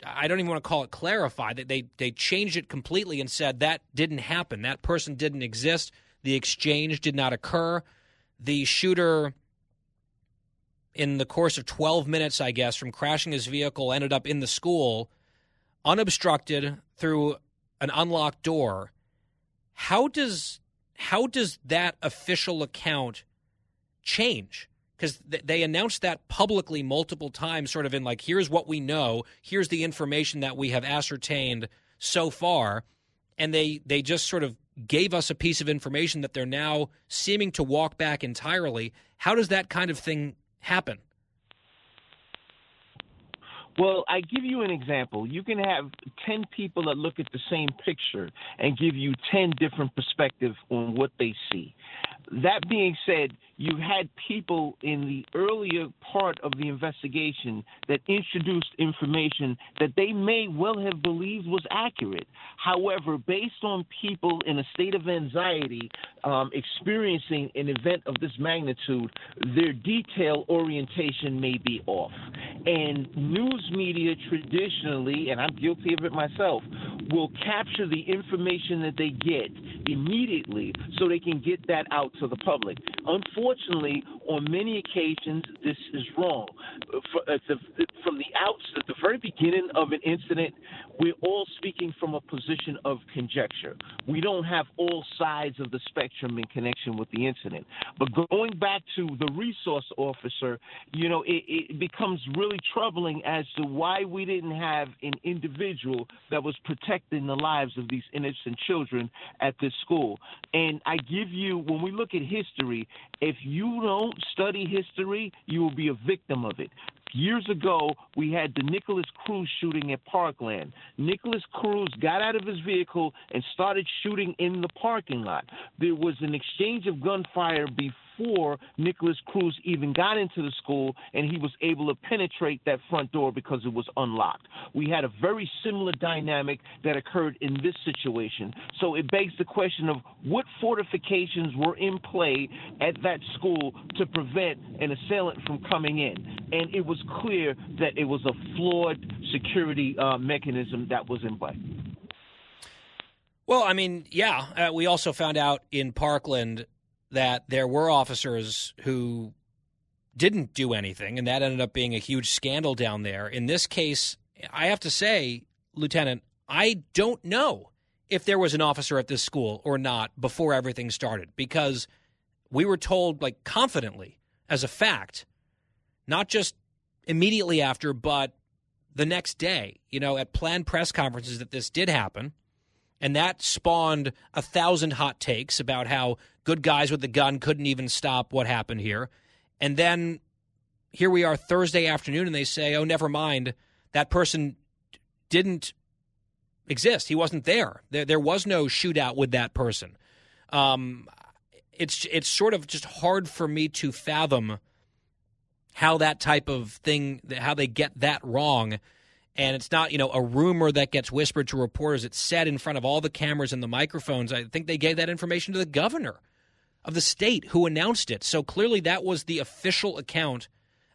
I don't even want to call it clarified. They, they they changed it completely and said that didn't happen. That person didn't exist. The exchange did not occur. The shooter, in the course of 12 minutes, I guess, from crashing his vehicle, ended up in the school, unobstructed through an unlocked door. How does how does that official account change? because th- they announced that publicly multiple times, sort of in like, here's what we know, here's the information that we have ascertained so far, and they they just sort of gave us a piece of information that they're now seeming to walk back entirely. How does that kind of thing happen? Well, I give you an example. You can have 10 people that look at the same picture and give you 10 different perspectives on what they see. That being said, you had people in the earlier part of the investigation that introduced information that they may well have believed was accurate. However, based on people in a state of anxiety um, experiencing an event of this magnitude, their detail orientation may be off. And news media traditionally, and I'm guilty of it myself, will capture the information that they get immediately so they can get that out to the public. Unfortunately, on many occasions, this is wrong. Uh, from the outset, at the very beginning of an incident, we're all speaking from a position of conjecture. We don't have all sides of the spectrum in connection with the incident. But going back to the resource officer, you know, it, it becomes really troubling as to why we didn't have an individual that was protecting the lives of these innocent children at this school. And I give you, when we look at history, if you don't study history, you will be a victim of it. Years ago, we had the Nikolas Cruz shooting at Parkland. Nikolas Cruz got out of his vehicle and started shooting in the parking lot. There was an exchange of gunfire before before Nikolas Cruz even got into the school and he was able to penetrate that front door because it was unlocked. We had a very similar dynamic that occurred in this situation. So it begs the question of what fortifications were in play at that school to prevent an assailant from coming in. And it was clear that it was a flawed security uh, mechanism that was in play. Well, I mean, yeah. Uh, we also found out in Parkland that there were officers who didn't do anything, and that ended up being a huge scandal down there. In this case, I have to say, Lieutenant, I don't know if there was an officer at this school or not before everything started because we were told, like, confidently as a fact, not just immediately after, but the next day, you know, at planned press conferences that this did happen. And that spawned a thousand hot takes about how good guys with the gun couldn't even stop what happened here. And then here we are Thursday afternoon, and they say, oh, never mind. That person didn't exist. He wasn't there. There, there was no shootout with that person. Um, it's it's sort of just hard for me to fathom how that type of thing, how they get that wrong and it's not you know a rumor that gets whispered to reporters. It's said in front of all the cameras and the microphones. I think they gave that information to the governor of the state who announced it. So clearly that was the official account.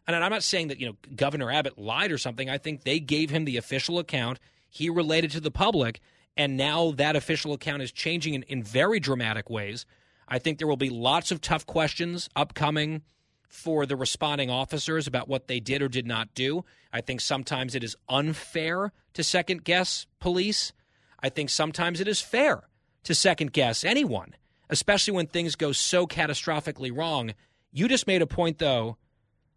And i'm not saying that you know governor abbott lied or something. I think they gave him the official account. He related to the public. And now that official account is changing in, in very dramatic ways. I think there will be lots of tough questions upcoming for the responding officers about what they did or did not do. I think sometimes it is unfair to second guess police. I think sometimes it is fair to second guess anyone, especially when things go so catastrophically wrong. You just made a point, though,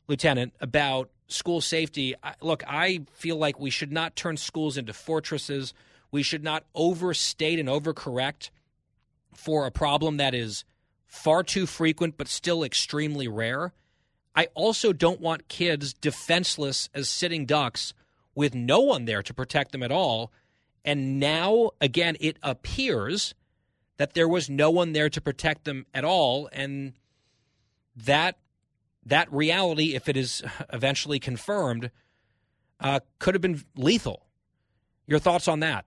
Lieutenant, about school safety. Look, I feel like we should not turn schools into fortresses. We should not overstate and overcorrect for a problem that is far too frequent but still extremely rare. I also don't want kids defenseless as sitting ducks with no one there to protect them at all. And now, again, it appears that there was no one there to protect them at all. And that that reality, if it is eventually confirmed, uh, could have been lethal. Your thoughts on that?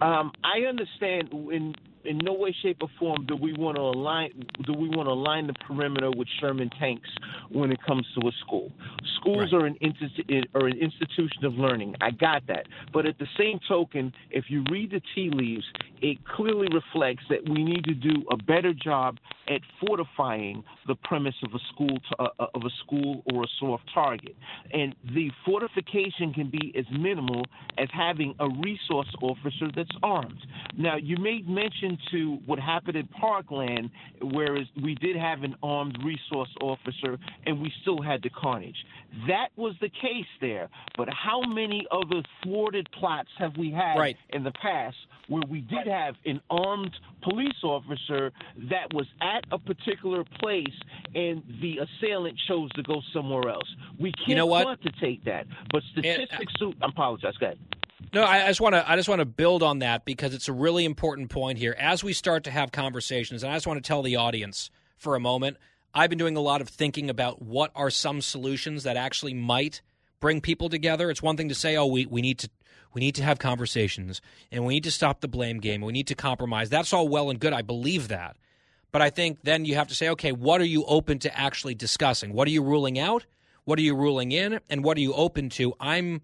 Um, I understand in in no way, shape, or form do we want to align do we want to align the perimeter with Sherman tanks when it comes to a school. Schools right. are an institu- are an institution of learning. I got that, but at the same token, if you read the tea leaves, it clearly reflects that we need to do a better job at fortifying the premise of a school to, uh, uh, of a school or a soft target. And the fortification can be as minimal as having a resource officer that's armed. Now, you made mention to what happened in Parkland, whereas we did have an armed resource officer and we still had the carnage. That was the case there. But how many other thwarted plots have we had right. in the past where we did have an armed police officer that was at a particular place and the assailant chose to go somewhere else. We can't you know what? quantitate that, but uh, statistics. It, I apologize. Go ahead. No, I just want to. I just want to build on that because it's a really important point here. As we start to have conversations, and I just want to tell the audience for a moment. I've been doing a lot of thinking about what are some solutions that actually might bring people together. It's one thing to say, "Oh, we, we need to we need to have conversations and we need to stop the blame game. We need to compromise. That's all well and good. I believe that. But I think then you have to say, okay, what are you open to actually discussing? What are you ruling out? What are you ruling in? And what are you open to? I'm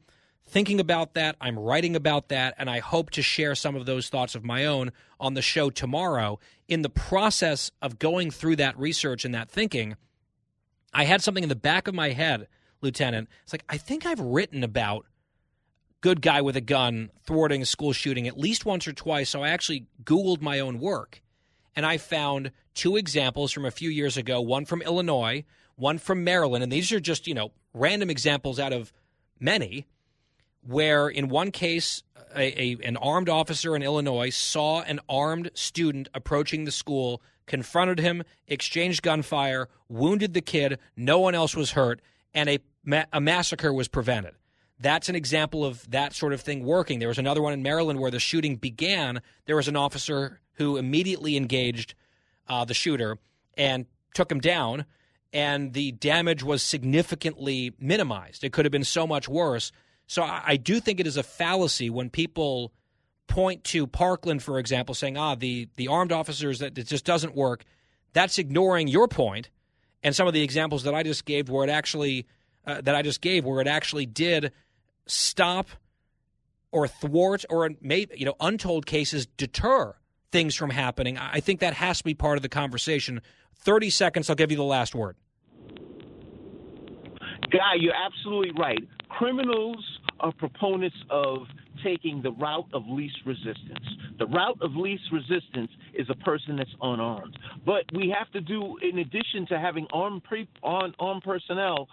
thinking about that. I'm writing about that. And I hope to share some of those thoughts of my own on the show tomorrow. In the process of going through that research and that thinking, I had something in the back of my head, Lieutenant. It's like, I think I've written about good guy with a gun thwarting a school shooting at least once or twice. So I actually Googled my own work and I found two examples from a few years ago one from Illinois, one from Maryland. And these are just, you know, random examples out of many where in one case, a, a, an armed officer in Illinois saw an armed student approaching the school, confronted him, exchanged gunfire, wounded the kid. No one else was hurt, and a, a massacre was prevented that's an example of that sort of thing working. There was another one in Maryland where the shooting began. There was an officer who immediately engaged uh, the shooter and took him down, and the damage was significantly minimized. It could have been so much worse. So I, I do think it is a fallacy when people point to Parkland, for example, saying, ah, the, the armed officers, that it just doesn't work. That's ignoring your point and some of the examples that I just gave where it actually. Uh, that I just gave, where it actually did stop or thwart or maybe you know untold cases deter things from happening. I think that has to be part of the conversation. 30 seconds, I'll give you the last word. Guy, you're absolutely right. Criminals proponents of taking the route of least resistance. The route of least resistance is a person that's unarmed. But we have to do, in addition to having armed, pre- armed personnel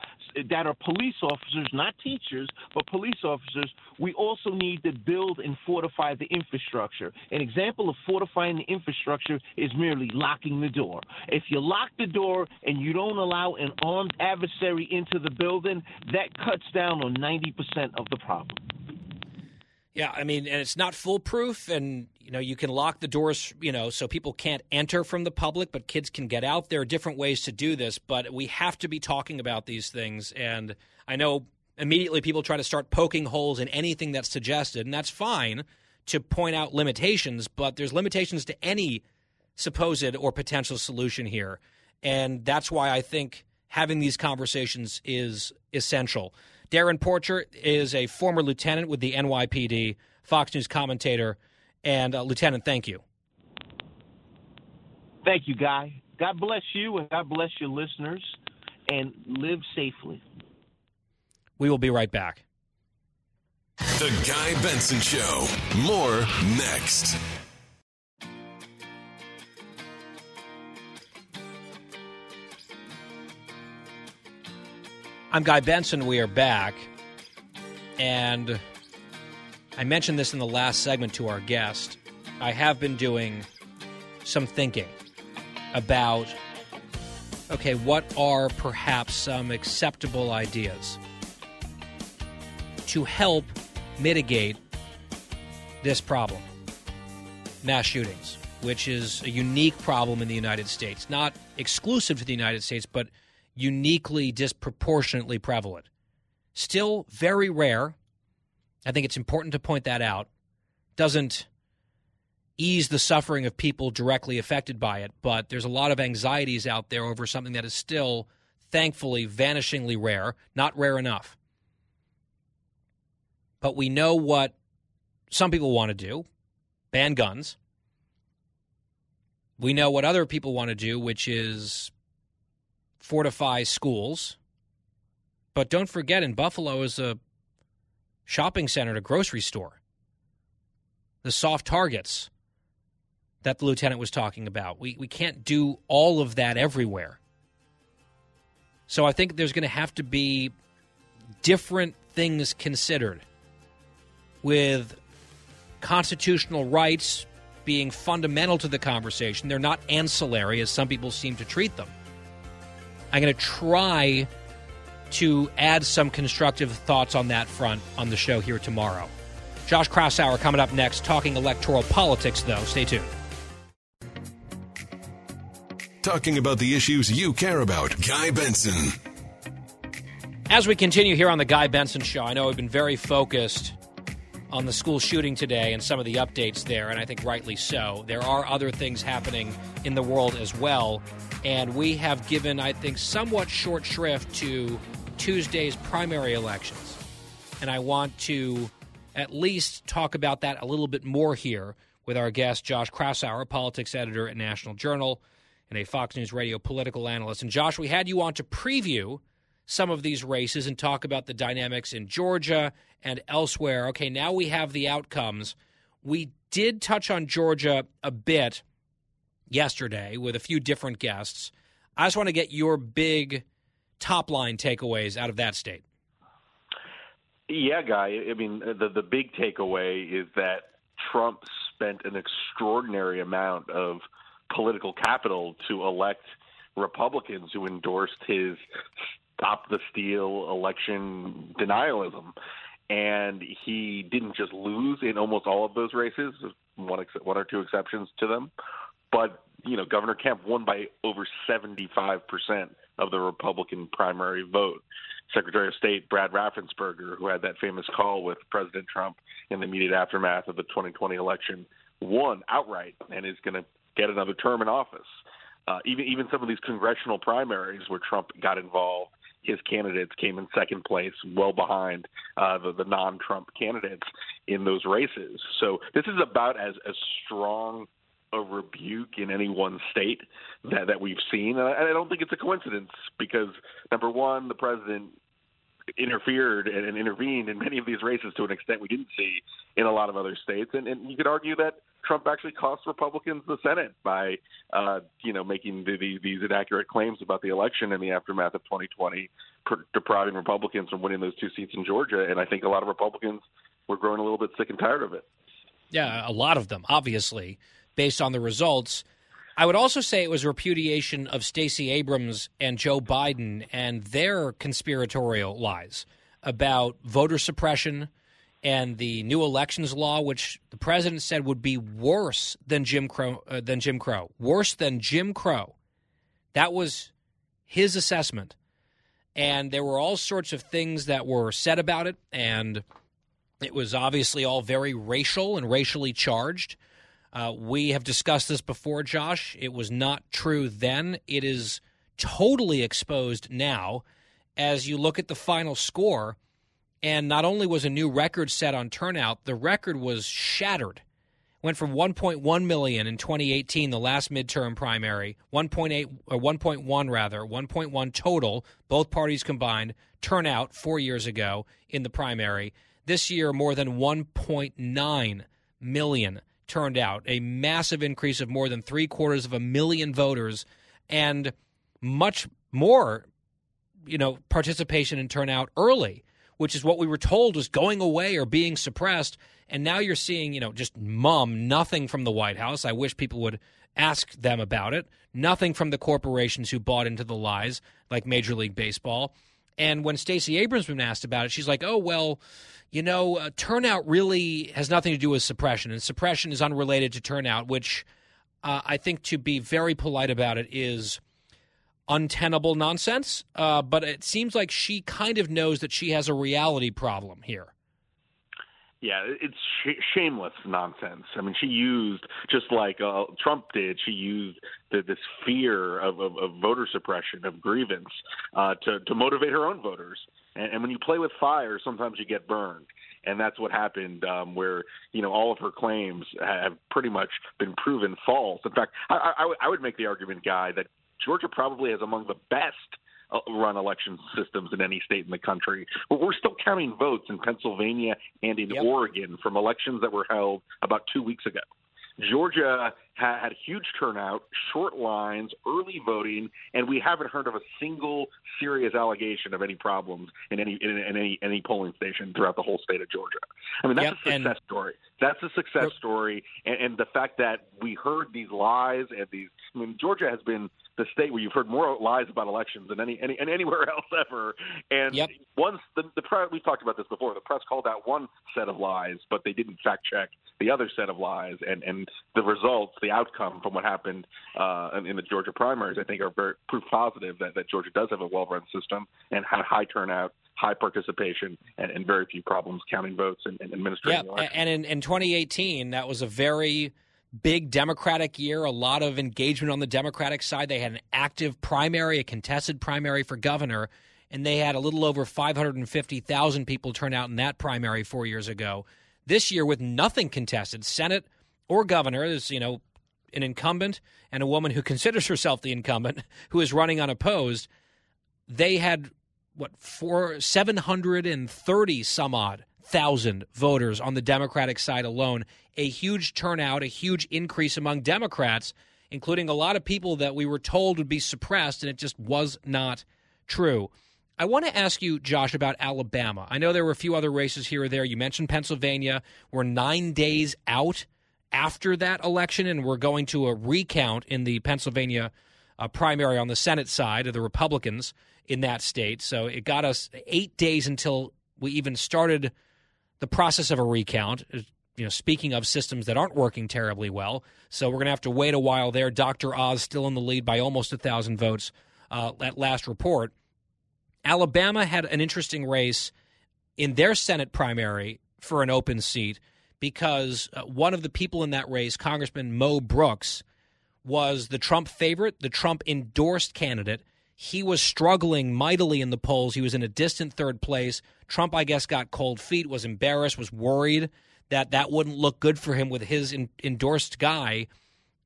that are police officers, not teachers, but police officers, we also need to build and fortify the infrastructure. An example of fortifying the infrastructure is merely locking the door. If you lock the door and you don't allow an armed adversary into the building, that cuts down on 90% of the problem. Yeah, I mean, and it's not foolproof, and you know, you can lock the doors, you know, so people can't enter from the public, but kids can get out. There are different ways to do this, but we have to be talking about these things. And I know immediately people try to start poking holes in anything that's suggested, and that's fine to point out limitations, but there's limitations to any supposed or potential solution here. And that's why I think having these conversations is essential. Darrin Porcher is a former lieutenant with the NYPD, Fox News commentator. And, uh, Lieutenant, thank you. Thank you, Guy. God bless you and God bless your listeners and live safely. We will be right back. The Guy Benson Show. More next. I'm Guy Benson. We are back. And I mentioned this in the last segment to our guest. I have been doing some thinking about okay, what are perhaps some acceptable ideas to help mitigate this problem mass shootings, which is a unique problem in the United States, not exclusive to the United States, but uniquely disproportionately prevalent. Still very rare. I think it's important to point that out. Doesn't ease the suffering of people directly affected by it, but there's a lot of anxieties out there over something that is still, thankfully, vanishingly rare, not rare enough. But we know what some people want to do ban guns. We know what other people want to do, which is fortify schools. But don't forget, in Buffalo is a shopping center, a grocery store. The soft targets that the lieutenant was talking about. We, we can't do all of that everywhere. So I think there's going to have to be different things considered with constitutional rights being fundamental to the conversation. They're not ancillary, as some people seem to treat them. I'm going to try to add some constructive thoughts on that front on the show here tomorrow. Josh Kraushaar coming up next, talking electoral politics, though. Stay tuned. Talking about the issues you care about. Guy Benson. As we continue here on the Guy Benson Show, I know we've been very focused on the school shooting today and some of the updates there, and I think rightly so. There are other things happening in the world as well, and we have given, I think, somewhat short shrift to Tuesday's primary elections. And I want to at least talk about that a little bit more here with our guest, Josh Kraushaar, politics editor at National Journal and a Fox News Radio political analyst. And Josh, we had you on to preview some of these races and talk about the dynamics in Georgia and elsewhere. Okay, now we have the outcomes. We did touch on Georgia a bit yesterday with a few different guests. I just want to get your big top line takeaways out of that state. Yeah, guy. I mean, the the big takeaway is that Trump spent an extraordinary amount of political capital to elect Republicans who endorsed his stop the steal election denialism and he didn't just lose in almost all of those races, one one or two exceptions to them, but you know Governor Kemp won by over 75 percent of the Republican primary vote. Secretary of State Brad Raffensperger, who had that famous call with President Trump in the immediate aftermath of the 2020 election, won outright and is going to get another term in office. Uh, even even some of these congressional primaries where Trump got involved his candidates came in second place, well behind uh, the, the non-Trump candidates in those races. So this is about as as strong a rebuke in any one state that that we've seen, and I don't think it's a coincidence because number one, the president interfered and, and intervened in many of these races to an extent we didn't see in a lot of other states, and, and you could argue that Trump actually cost Republicans the Senate by, uh, you know, making the, the, these inaccurate claims about the election in the aftermath of 2020, depriving Republicans from winning those two seats in Georgia. And I think a lot of Republicans were growing a little bit sick and tired of it. Yeah, a lot of them, obviously, based on the results. I would also say it was repudiation of Stacey Abrams and Joe Biden and their conspiratorial lies about voter suppression, and the new elections law, which the president said would be worse than Jim Crow, uh, than Jim Crow, worse than Jim Crow. That was his assessment, and there were all sorts of things that were said about it, and it was obviously all very racial and racially charged. Uh, we have discussed this before, Josh. It was not true then. It is totally exposed now. As you look at the final score, and not only was a new record set on turnout, the record was shattered. Went from 1.1 million in 2018, the last midterm primary, 1.8 or 1.1 rather, 1.1 total, both parties combined, turnout 4 years ago in the primary. This year more than 1.9 million turned out, a massive increase of more than 3 quarters of a million voters and much more you know participation and turnout early which is what we were told was going away or being suppressed. And now you're seeing, you know, just mum, nothing from the White House. I wish people would ask them about it. Nothing from the corporations who bought into the lies, like Major League Baseball. And when Stacey Abrams been asked about it, she's like, "Oh well, you know, uh, turnout really has nothing to do with suppression, and suppression is unrelated to turnout." Which uh, I think, to be very polite about it, is untenable nonsense. Uh, but it seems like she kind of knows that she has a reality problem here. Yeah, it's sh- shameless nonsense. I mean, she used just like uh, Trump did. She used the, this fear of, of, of voter suppression, of grievance, uh, to to motivate her own voters. And, and when you play with fire, sometimes you get burned. And that's what happened, um, where you know all of her claims have pretty much been proven false. In fact, I, I, I would make the argument, guy, that Georgia probably has among the best Uh, run election systems in any state in the country. But we're still counting votes in Pennsylvania and in yep. Oregon from elections that were held about two weeks ago. Georgia had huge turnout, short lines, early voting, and we haven't heard of a single serious allegation of any problems in any in, in any any polling station throughout the whole state of Georgia. I mean, that's yep, a success and- story. That's a success story, and, and the fact that we heard these lies and these. I mean, Georgia has been the state where you've heard more lies about elections than any, any and anywhere [LAUGHS] else ever. And yep. once the the press, we've talked about this before. The press called out one set of lies, but they didn't fact check the other set of lies, and and the results, the outcome from what happened uh, in, in the Georgia primaries, I think are very proof positive that that Georgia does have a well-run system and had high turnout high participation and, and, very few problems counting votes and, and administrating yeah. And in, in 2018, that was a very big Democratic year, a lot of engagement on the Democratic side. They had an active primary, a contested primary for governor, and they had a little over 550,000 people turn out in that primary four years ago. This year, with nothing contested, Senate or governor, there's, you know, an incumbent and a woman who considers herself the incumbent [LAUGHS] who is running unopposed. They had what four seven hundred and thirty some odd thousand voters on the Democratic side alone. A huge turnout, a huge increase among Democrats, including a lot of people that we were told would be suppressed, and it just was not true. I want to ask you, Josh, about Alabama. I know there were a few other races here or there. You mentioned Pennsylvania. We're nine days out after that election, and we're going to a recount in the Pennsylvania uh, primary on the Senate side of the Republicans in that state. So it got us eight days until we even started the process of a recount. Uh, you know, speaking of systems that aren't working terribly well, so we're going to have to wait a while there. Dr. Oz still in the lead by almost a thousand votes uh, at last report. Alabama had an interesting race in their Senate primary for an open seat because uh, one of the people in that race, Congressman Mo Brooks, was the Trump favorite, the Trump endorsed candidate. He was struggling mightily in the polls. He was in a distant third place. Trump, I guess, got cold feet, was embarrassed, was worried that that wouldn't look good for him with his in, endorsed guy,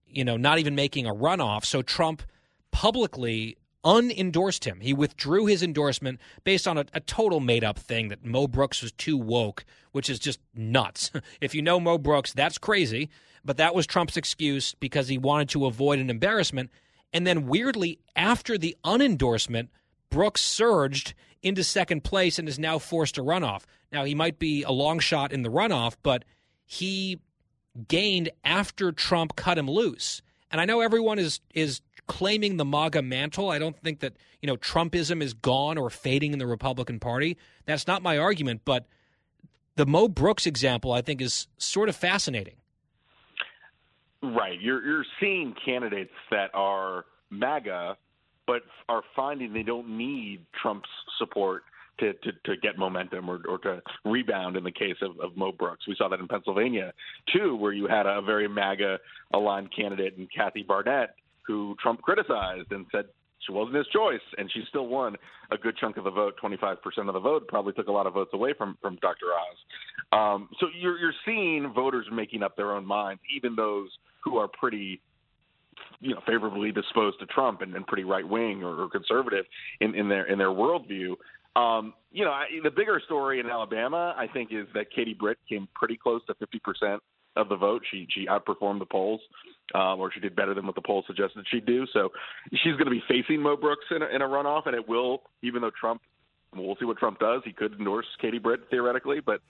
you know, not even making a runoff. So Trump publicly unendorsed him. He withdrew his endorsement based on a, a total made up thing that Mo Brooks was too woke, which is just nuts. [LAUGHS] if you know Mo Brooks, that's crazy. But that was Trump's excuse because he wanted to avoid an embarrassment. And then weirdly, after the unendorsement, Brooks surged into second place and is now forced to runoff. Now, he might be a long shot in the runoff, but he gained after Trump cut him loose. And I know everyone is is claiming the MAGA mantle. I don't think that, you know, Trumpism is gone or fading in the Republican Party. That's not my argument, but the Mo Brooks example I think is sort of fascinating. Right. You're you're seeing candidates that are MAGA but are finding they don't need Trump's support to, to, to get momentum or, or to rebound in the case of, of Mo Brooks. We saw that in Pennsylvania, too, where you had a very MAGA aligned candidate and Kathy Barnette who Trump criticized and said she wasn't his choice, and she still won a good chunk of the vote, 25% of the vote. Probably took a lot of votes away from from Dr. Oz. Um, so you're you're seeing voters making up their own minds, even those who are pretty you know favorably disposed to Trump and, and pretty right wing or, or conservative in, in their in their worldview. Um, you know, I, the bigger story in Alabama, I think, is that Katie Britt came pretty close to 50 percent of the vote. She she outperformed the polls, um, or she did better than what the polls suggested she'd do. So she's going to be facing Mo Brooks in a, in a runoff, and it will, even though Trump, we'll see what Trump does. He could endorse Katie Britt theoretically, but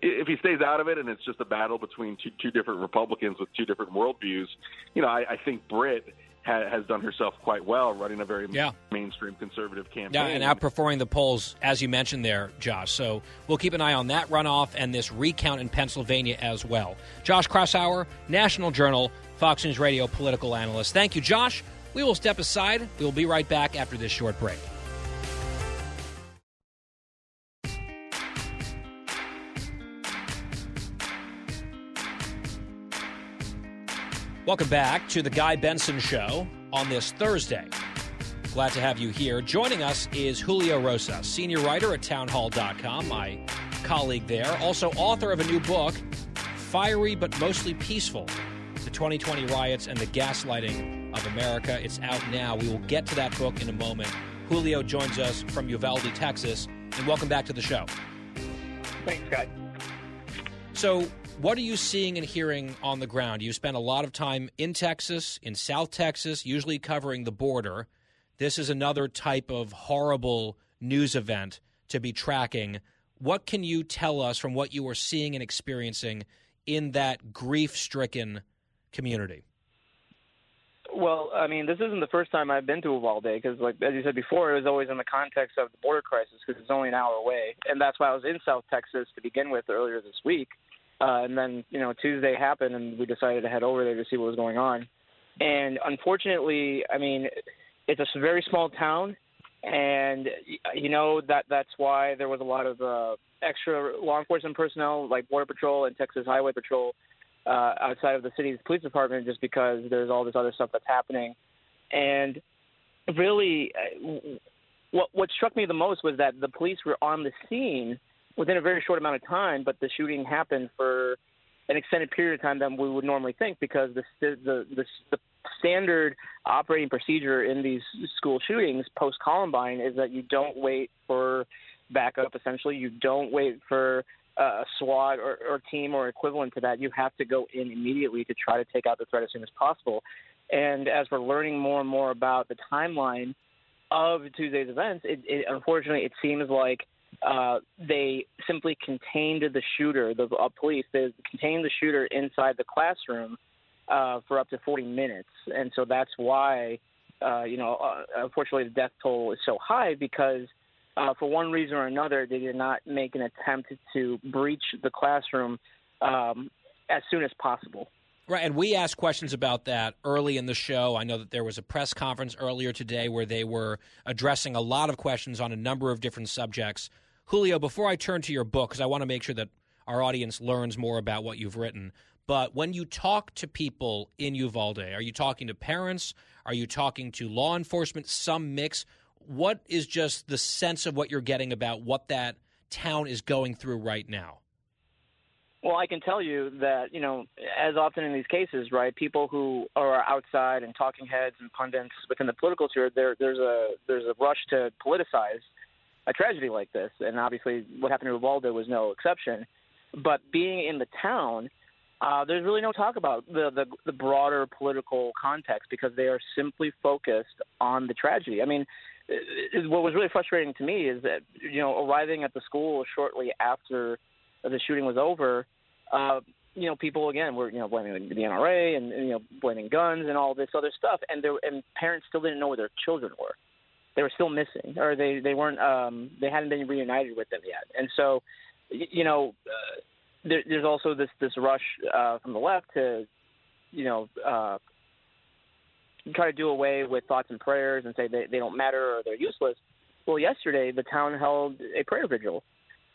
if he stays out of it and it's just a battle between two, two different Republicans with two different worldviews, you know, I, I think Britt has done herself quite well running a very Yeah. mainstream conservative campaign. Yeah, and outperforming the polls, as you mentioned there, Josh. So we'll keep an eye on that runoff and this recount in Pennsylvania as well. Josh Kraushaar, National Journal, Fox News Radio political analyst. Thank you, Josh. We will step aside. We will be right back after this short break. Welcome back to the Guy Benson Show on this Thursday. Glad to have you here. Joining us is Julio Rosas, senior writer at townhall.com, my colleague there. Also, author of a new book, Fiery but Mostly Peaceful The 2020 Riots and the Gaslighting of America. It's out now. We will get to that book in a moment. Julio joins us from Uvalde, Texas, and welcome back to the show. Thanks, Guy. So, what are you seeing and hearing on the ground? You spent a lot of time in Texas, in South Texas, usually covering the border. This is another type of horrible news event to be tracking. What can you tell us from what you are seeing and experiencing in that grief stricken community? Well, I mean, this isn't the first time I've been to Uvalde because, like as you said before, it was always in the context of the border crisis because it's only an hour away, and that's why I was in South Texas to begin with earlier this week. Uh, and then, you know, Tuesday happened, and we decided to head over there to see what was going on. And unfortunately, I mean, it's a very small town, and you know that that's why there was a lot of uh, extra law enforcement personnel like Border Patrol and Texas Highway Patrol uh, outside of the city's police department, just because there's all this other stuff that's happening. And really, uh, what what struck me the most was that the police were on the scene within a very short amount of time, but the shooting happened for an extended period of time than we would normally think because the the the, the standard operating procedure in these school shootings post Columbine is that you don't wait for backup. Essentially, you don't wait for a SWAT or, or team or equivalent to that. You have to go in immediately to try to take out the threat as soon as possible. And as we're learning more and more about the timeline of Tuesday's events, it, it unfortunately it seems like uh, they simply contained the shooter, the uh, police, they contained the shooter inside the classroom uh, for up to 40 minutes. And so that's why, uh, you know, uh, unfortunately the death toll is so high because uh, for one reason or another, they did not make an attempt to breach the classroom um, as soon as possible. Right, and we asked questions about that early in the show. I know that there was a press conference earlier today where they were addressing a lot of questions on a number of different subjects. Julio, before I turn to your book, because I want to make sure that our audience learns more about what you've written, but when you talk to people in Uvalde, are you talking to parents? Are you talking to law enforcement? Some mix. What is just the sense of what you're getting about what that town is going through right now? Well, I can tell you that, you know, as often in these cases, right, people who are outside and talking heads and pundits within the political sphere, there, there's a there's a rush to politicize a tragedy like this, and obviously what happened to Uvalde was no exception. But being in the town, uh, there's really no talk about the, the the broader political context because they are simply focused on the tragedy. I mean, what was really frustrating to me is that you know arriving at the school shortly after the shooting was over, uh, you know, people again were you know blaming the NRA and, you know blaming guns and all this other stuff, and there and parents still didn't know where their children were. They were still missing, or they they weren't um, they hadn't been reunited with them yet, and so you know. Uh, there, there's also this this rush uh, from the left to, you know, uh, try to do away with thoughts and prayers and say they, they don't matter or they're useless. Well, yesterday the town held a prayer vigil.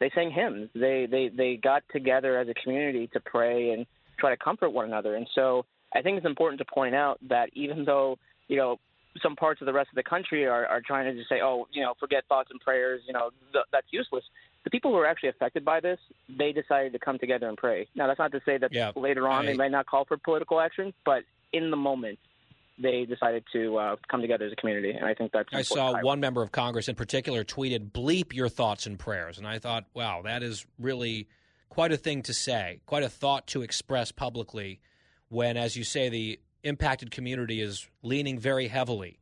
They sang hymns. They they they got together as a community to pray and try to comfort one another. And so I think it's important to point out that even though you know some parts of the rest of the country are, are trying to just say, oh, you know, forget thoughts and prayers, you know, th- that's useless the people who are actually affected by this, they decided to come together and pray. Now, that's not to say that yeah, later on I, they might not call for political action, but in the moment, they decided to uh, come together as a community, and I think that's. I saw one member of Congress in particular tweeted, "Bleep your thoughts and prayers," and I thought, wow, that is really quite a thing to say, quite a thought to express publicly. When, as you say, the impacted community is leaning very heavily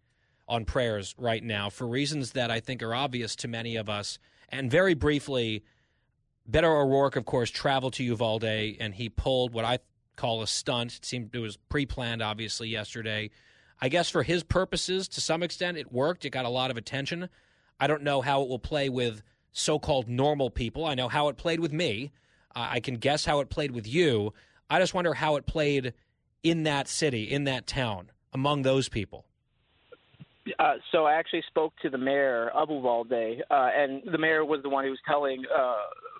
on prayers right now for reasons that I think are obvious to many of us. And very briefly, Beto O'Rourke, of course, traveled to Uvalde and he pulled what I call a stunt. It seemed it was pre planned, obviously, yesterday. I guess for his purposes, to some extent, it worked. It got a lot of attention. I don't know how it will play with so called normal people. I know how it played with me. Uh, I can guess how it played with you. I just wonder how it played in that city, in that town, among those people. Uh, so I actually spoke to the mayor of Uvalde, uh, and the mayor was the one who was telling uh,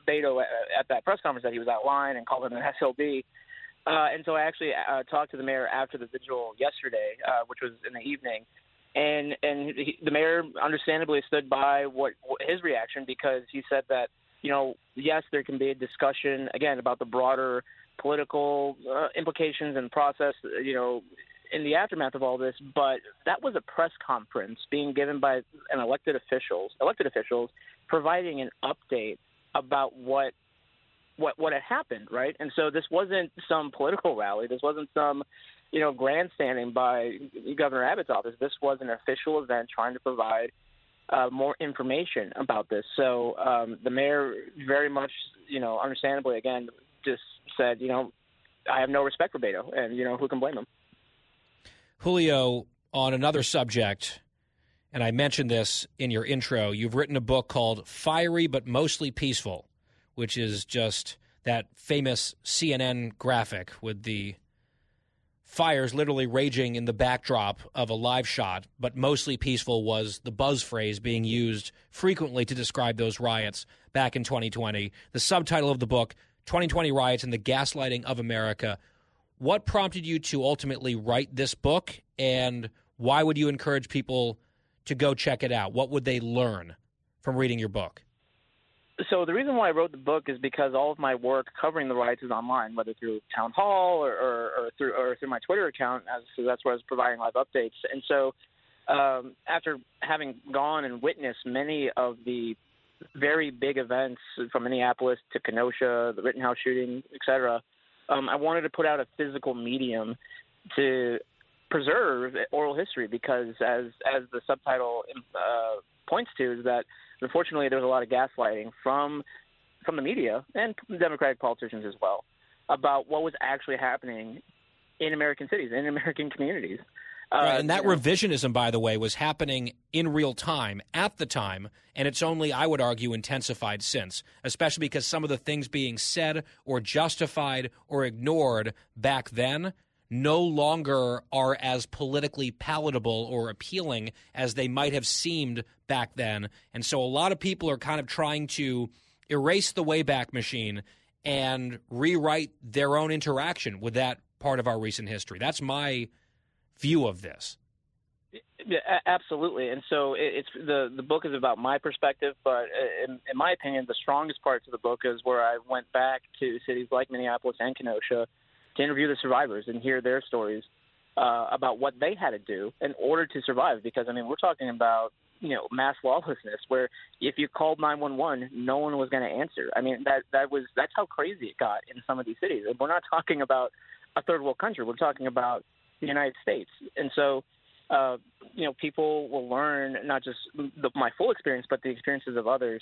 Beto at, at that press conference that he was out line and called him an SLB. Uh, and so I actually uh, talked to the mayor after the vigil yesterday, uh, which was in the evening, and and he, the mayor understandably stood by what, what his reaction because he said that you know yes there can be a discussion again about the broader political uh, implications and process you know in the aftermath of all this, but that was a press conference being given by an elected officials elected officials providing an update about what what what had happened, right? And so this wasn't some political rally. This wasn't some, you know, grandstanding by Governor Abbott's office. This was an official event trying to provide uh, more information about this. So um, the mayor very much, you know, understandably again just said, you know, I have no respect for Beto, and you know who can blame him. Julio, on another subject, and I mentioned this in your intro. You've written a book called "Fiery but Mostly Peaceful." Which is just that famous CNN graphic with the fires literally raging in the backdrop of a live shot, but mostly peaceful was the buzz phrase being used frequently to describe those riots back in 2020. The subtitle of the book, 2020 Riots and the Gaslighting of America. What prompted you to ultimately write this book, and why would you encourage people to go check it out? What would they learn from reading your book? So the reason why I wrote the book is because all of my work covering the riots is online, whether through town hall or, or, or through or through my Twitter account, as so that's where I was providing live updates. And so, um, after having gone and witnessed many of the very big events from Minneapolis to Kenosha, the Rittenhouse shooting, et cetera, um, I wanted to put out a physical medium to preserve oral history because, as as the subtitle uh, points to, is that unfortunately, there was a lot of gaslighting from from the media and Democratic politicians as well about what was actually happening in American cities, in American communities. Uh, right, and that revisionism, by the way, was happening in real time at the time, and it's only, I would argue, intensified since, especially because some of the things being said or justified or ignored back then no longer are as politically palatable or appealing as they might have seemed back then. And so a lot of people are kind of trying to erase the Wayback Machine and rewrite their own interaction with that part of our recent history. That's my view of this. Yeah, absolutely. And so it's the the book is about my perspective, but uh, in, in my opinion, the strongest parts of the book is where I went back to cities like Minneapolis and Kenosha to interview the survivors and hear their stories uh, about what they had to do in order to survive. Because I mean, we're talking about you know mass lawlessness, where if you called 911, no one was going to answer. I mean, that that was that's how crazy it got in some of these cities. And we're not talking about a third world country. We're talking about the United States. And so, uh, you know, people will learn not just the, my full experience, but the experiences of others,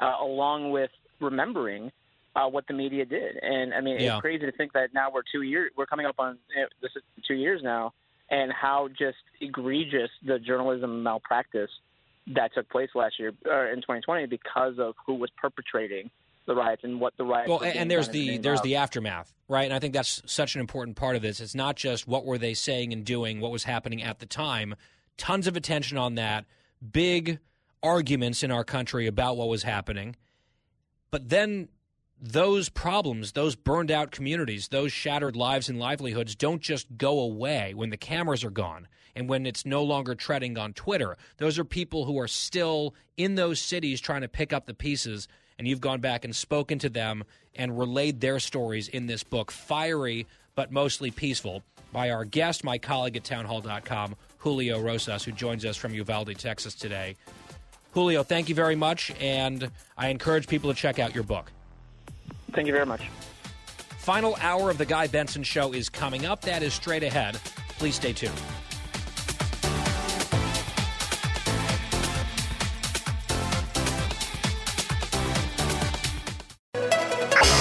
uh, along with remembering uh, what the media did. And I mean, yeah. it's crazy to think that now we're two years, we're coming up on you know, this is two years now, and how just egregious the journalism malpractice that took place last year or in 2020 because of who was perpetrating the riots and what the riots. Well, and there's the there's the aftermath, right? And I think that's such an important part of this. It's not just what were they saying and doing, what was happening at the time. Tons of attention on that. Big arguments in our country about what was happening. But then those problems, those burned out communities, those shattered lives and livelihoods don't just go away when the cameras are gone and when it's no longer treading on Twitter. Those are people who are still in those cities trying to pick up the pieces. And you've gone back and spoken to them and relayed their stories in this book, Fiery but Mostly Peaceful, by our guest, my colleague at townhall.com, Julio Rosas, who joins us from Uvalde, Texas today. Julio, thank you very much, and I encourage people to check out your book. Thank you very much. Final hour of the Guy Benson Show is coming up. That is straight ahead. Please stay tuned.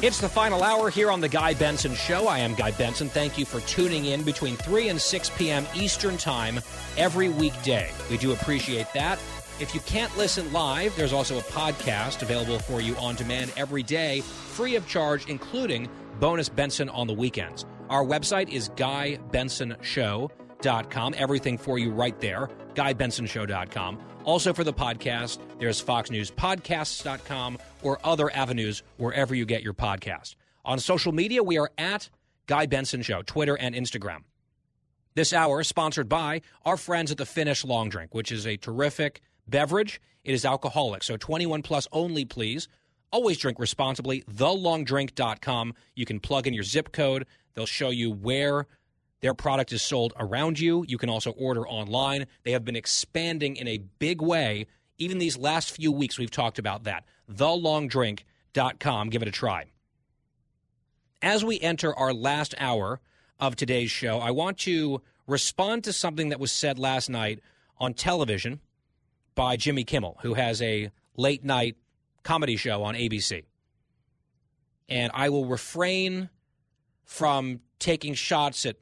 It's the final hour here on The Guy Benson Show. I am Guy Benson. Thank you for tuning in between 3 and 6 p.m. Eastern Time every weekday. We do appreciate that. If you can't listen live, there's also a podcast available for you on demand every day, free of charge, including bonus Benson on the weekends. Our website is GuyBensonShow.com. Everything for you right there, GuyBensonShow.com. Also for the podcast, there's FoxNewsPodcasts.com or other avenues wherever you get your podcast. On social media, we are at Guy Benson Show, Twitter and Instagram. This hour sponsored by our friends at the Finnish Long Drink, which is a terrific beverage. It is alcoholic, so 21 plus only, please. Always drink responsibly. TheLongDrink.com. You can plug in your zip code. They'll show you where their product is sold around you. You can also order online. They have been expanding in a big way. Even these last few weeks, we've talked about that. TheLongDrink.com. Give it a try. As we enter our last hour of today's show, I want to respond to something that was said last night on television by Jimmy Kimmel, who has a late night comedy show on ABC. And I will refrain from taking shots at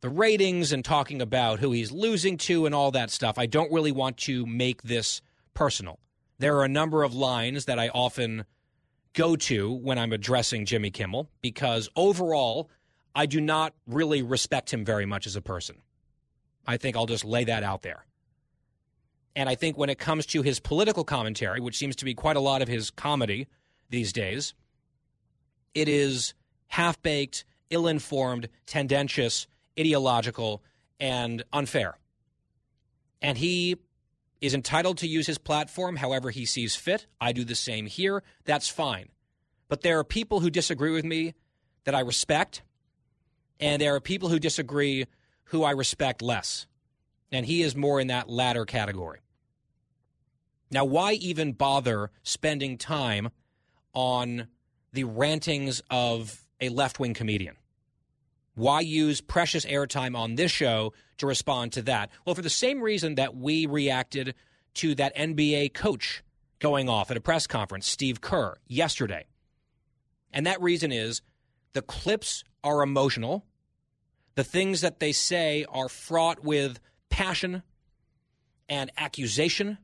the ratings and talking about who he's losing to and all that stuff. I don't really want to make this personal. There are a number of lines that I often go to when I'm addressing Jimmy Kimmel because overall, I do not really respect him very much as a person. I think I'll just lay that out there. And I think when it comes to his political commentary, which seems to be quite a lot of his comedy these days, it is half baked, ill informed, tendentious, ideological, and unfair. And he is entitled to use his platform however he sees fit. I do the same here. That's fine. But there are people who disagree with me that I respect, and there are people who disagree who I respect less. And he is more in that latter category. Now, why even bother spending time on the rantings of a left wing comedian? Why use precious airtime on this show to respond to that? Well, for the same reason that we reacted to that NBA coach going off at a press conference, Steve Kerr, yesterday. And that reason is the clips are emotional. The things that they say are fraught with passion and accusation,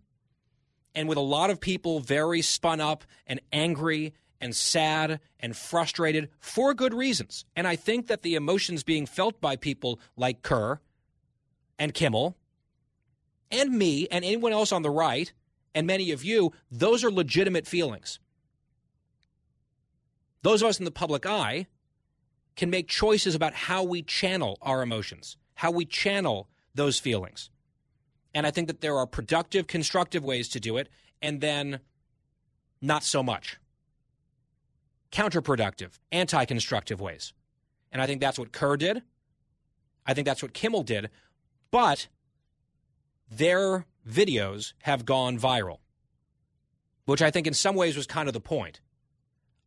and with a lot of people very spun up and angry and sad and frustrated for good reasons. And I think that the emotions being felt by people like Kerr and Kimmel and me and anyone else on the right and many of you, those are legitimate feelings. Those of us in the public eye can make choices about how we channel our emotions, how we channel those feelings. And I think that there are productive, constructive ways to do it, and then not so much counterproductive, anti constructive ways. And I think that's what Kerr did. I think that's what Kimmel did. But their videos have gone viral, which I think in some ways was kind of the point.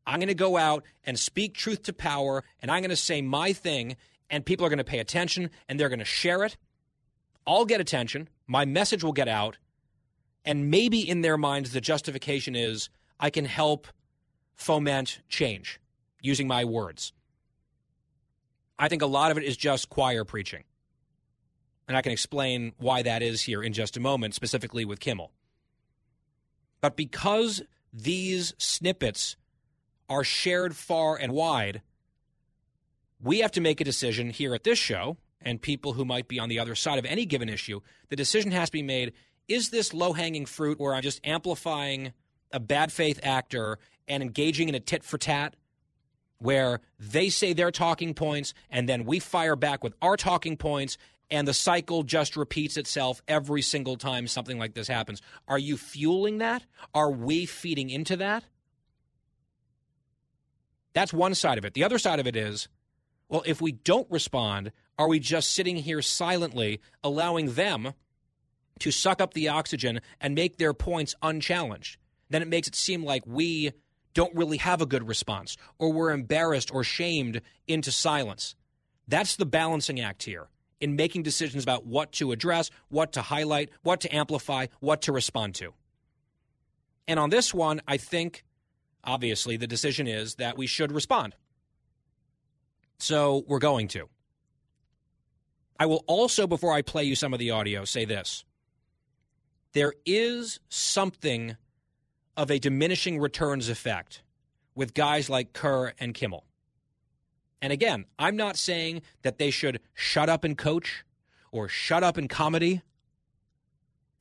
I'm going to go out and speak truth to power, and I'm going to say my thing, and people are going to pay attention and they're going to share it. I'll get attention. My message will get out. And maybe in their minds, the justification is I can help foment change using my words. I think a lot of it is just choir preaching. And I can explain why that is here in just a moment, specifically with Kimmel. But because these snippets are shared far and wide, we have to make a decision here at this show, and people who might be on the other side of any given issue, the decision has to be made is this low hanging fruit where I'm just amplifying a bad faith actor and engaging in a tit for tat where they say their talking points and then we fire back with our talking points and the cycle just repeats itself every single time something like this happens. Are you fueling that? Are we feeding into that? That's one side of it. The other side of it is Well, if we don't respond, are we just sitting here silently allowing them to suck up the oxygen and make their points unchallenged? Then it makes it seem like we don't really have a good response or we're embarrassed or shamed into silence. That's the balancing act here in making decisions about what to address, what to highlight, what to amplify, what to respond to. And on this one, I think obviously the decision is that we should respond. So we're going to. I will also, before I play you some of the audio, say this. There is something of a diminishing returns effect with guys like Kerr and Kimmel. And again, I'm not saying that they should shut up and coach or shut up in comedy.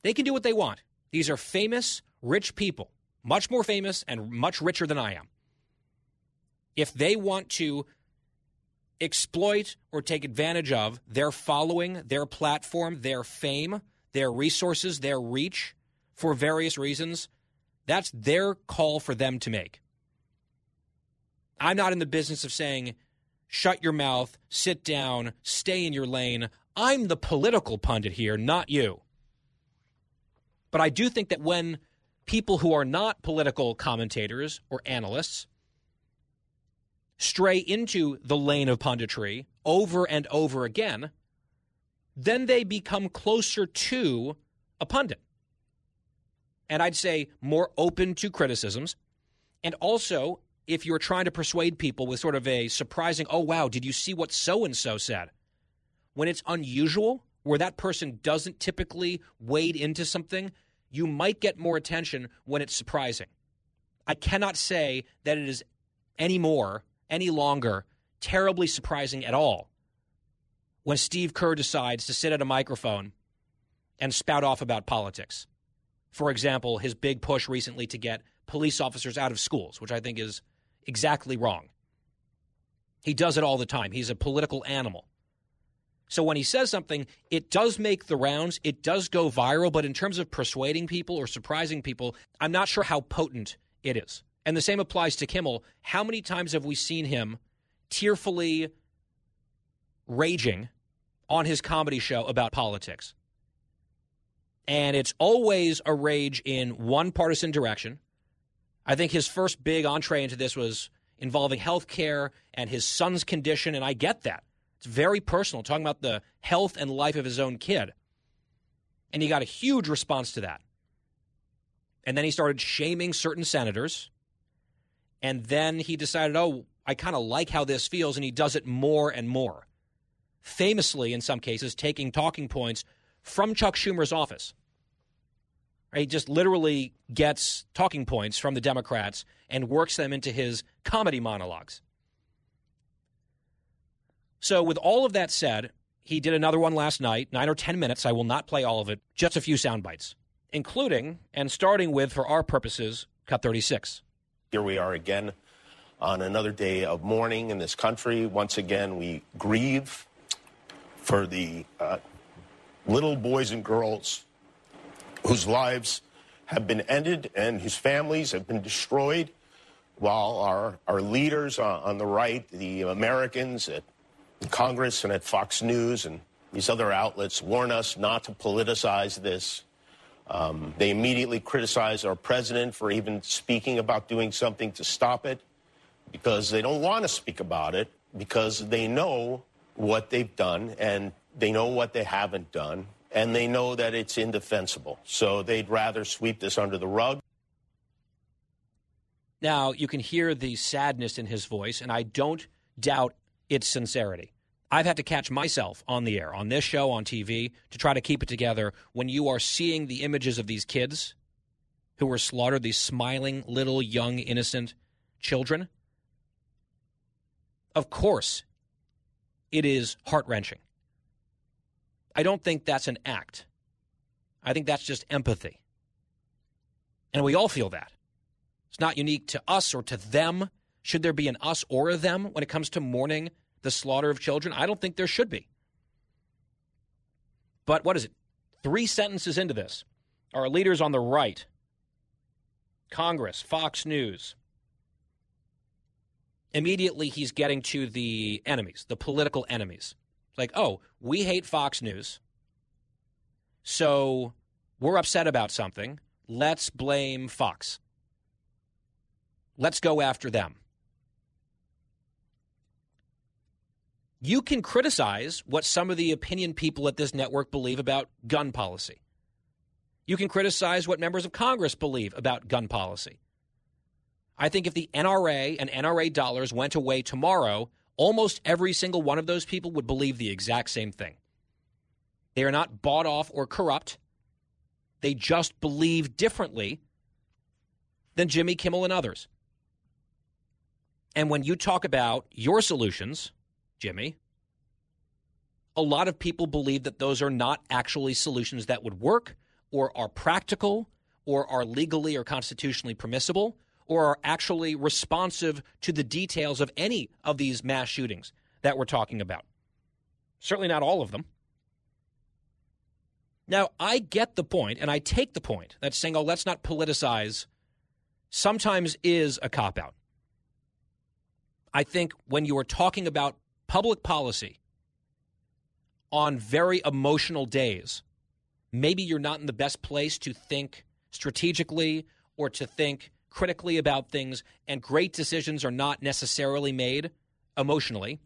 They can do what they want. These are famous, rich people, much more famous and much richer than I am. If they want to exploit or take advantage of their following, their platform, their fame, their resources, their reach for various reasons, that's their call for them to make. I'm not in the business of saying, shut your mouth, sit down, stay in your lane. I'm the political pundit here, not you. But I do think that when people who are not political commentators or analysts stray into the lane of punditry over and over again, then they become closer to a pundit. And I'd say more open to criticisms. And also, if you're trying to persuade people with sort of a surprising, oh, wow, did you see what so and so said? When it's unusual, where that person doesn't typically wade into something, you might get more attention when it's surprising. I cannot say that it is any more any longer terribly surprising at all when Steve Kerr decides to sit at a microphone and spout off about politics. For example, his big push recently to get police officers out of schools, which I think is exactly wrong. He does it all the time. He's a political animal. So when he says something, it does make the rounds, it does go viral, but in terms of persuading people or surprising people, I'm not sure how potent it is. And the same applies to Kimmel. How many times have we seen him tearfully raging on his comedy show about politics? And it's always a rage in one partisan direction. I think his first big entree into this was involving health care and his son's condition, and I get that. It's very personal, talking about the health and life of his own kid. And he got a huge response to that. And then he started shaming certain senators and then he decided, oh, I kind of like how this feels, and he does it more and more. Famously, in some cases, taking talking points from Chuck Schumer's office. He just literally gets talking points from the Democrats and works them into his comedy monologues. So, with all of that said, he did another one last night, nine or 10 minutes. I will not play all of it, just a few sound bites, including and starting with, for our purposes, cut 36. Here we are again on another day of mourning in this country. Once again, we grieve for the uh, little boys and girls whose lives have been ended and whose families have been destroyed, while our, our leaders on the right, the Americans at Congress and at Fox News and these other outlets, warn us not to politicize this. Um, they immediately criticize our president for even speaking about doing something to stop it because they don't want to speak about it because they know what they've done and they know what they haven't done and they know that it's indefensible. So they'd rather sweep this under the rug. Now, you can hear the sadness in his voice, and I don't doubt its sincerity. I've had to catch myself on the air, on this show, on TV, to try to keep it together when you are seeing the images of these kids who were slaughtered, these smiling, little, young, innocent children. Of course, it is heart wrenching. I don't think that's an act. I think that's just empathy. And we all feel that. It's not unique to us or to them. Should there be an us or a them when it comes to mourning the slaughter of children? I don't think there should be. But what is it? Three sentences into this, our leaders on the right, Congress, Fox News, immediately he's getting to the enemies, the political enemies. Like, oh, we hate Fox News. So we're upset about something. Let's blame Fox. Let's go after them. You can criticize what some of the opinion people at this network believe about gun policy. You can criticize what members of Congress believe about gun policy. I think if the NRA and NRA dollars went away tomorrow, almost every single one of those people would believe the exact same thing. They are not bought off or corrupt. They just believe differently than Jimmy Kimmel and others. And when you talk about your solutions, Jimmy, a lot of people believe that those are not actually solutions that would work or are practical or are legally or constitutionally permissible or are actually responsive to the details of any of these mass shootings that we're talking about. Certainly not all of them. Now, I get the point, and I take the point that saying, oh, let's not politicize sometimes is a cop out. I think when you are talking about public policy on very emotional days, maybe you're not in the best place to think strategically or to think critically about things, and great decisions are not necessarily made emotionally.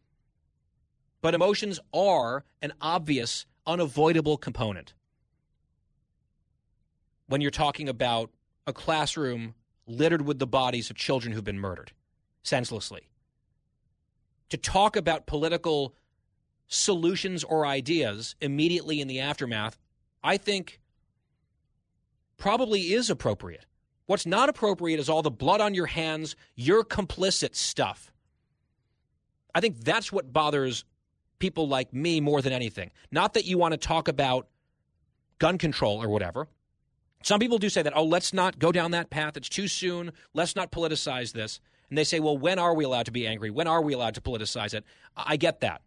But emotions are an obvious, unavoidable component when you're talking about a classroom littered with the bodies of children who've been murdered senselessly. To talk about political solutions or ideas immediately in the aftermath, I think probably is appropriate. What's not appropriate is all the blood on your hands, you're complicit stuff. I think that's what bothers people like me more than anything. Not that you want to talk about gun control or whatever. Some people do say that, oh, let's not go down that path. It's too soon. Let's not politicize this. And they say, well, when are we allowed to be angry? When are we allowed to politicize it? I get that.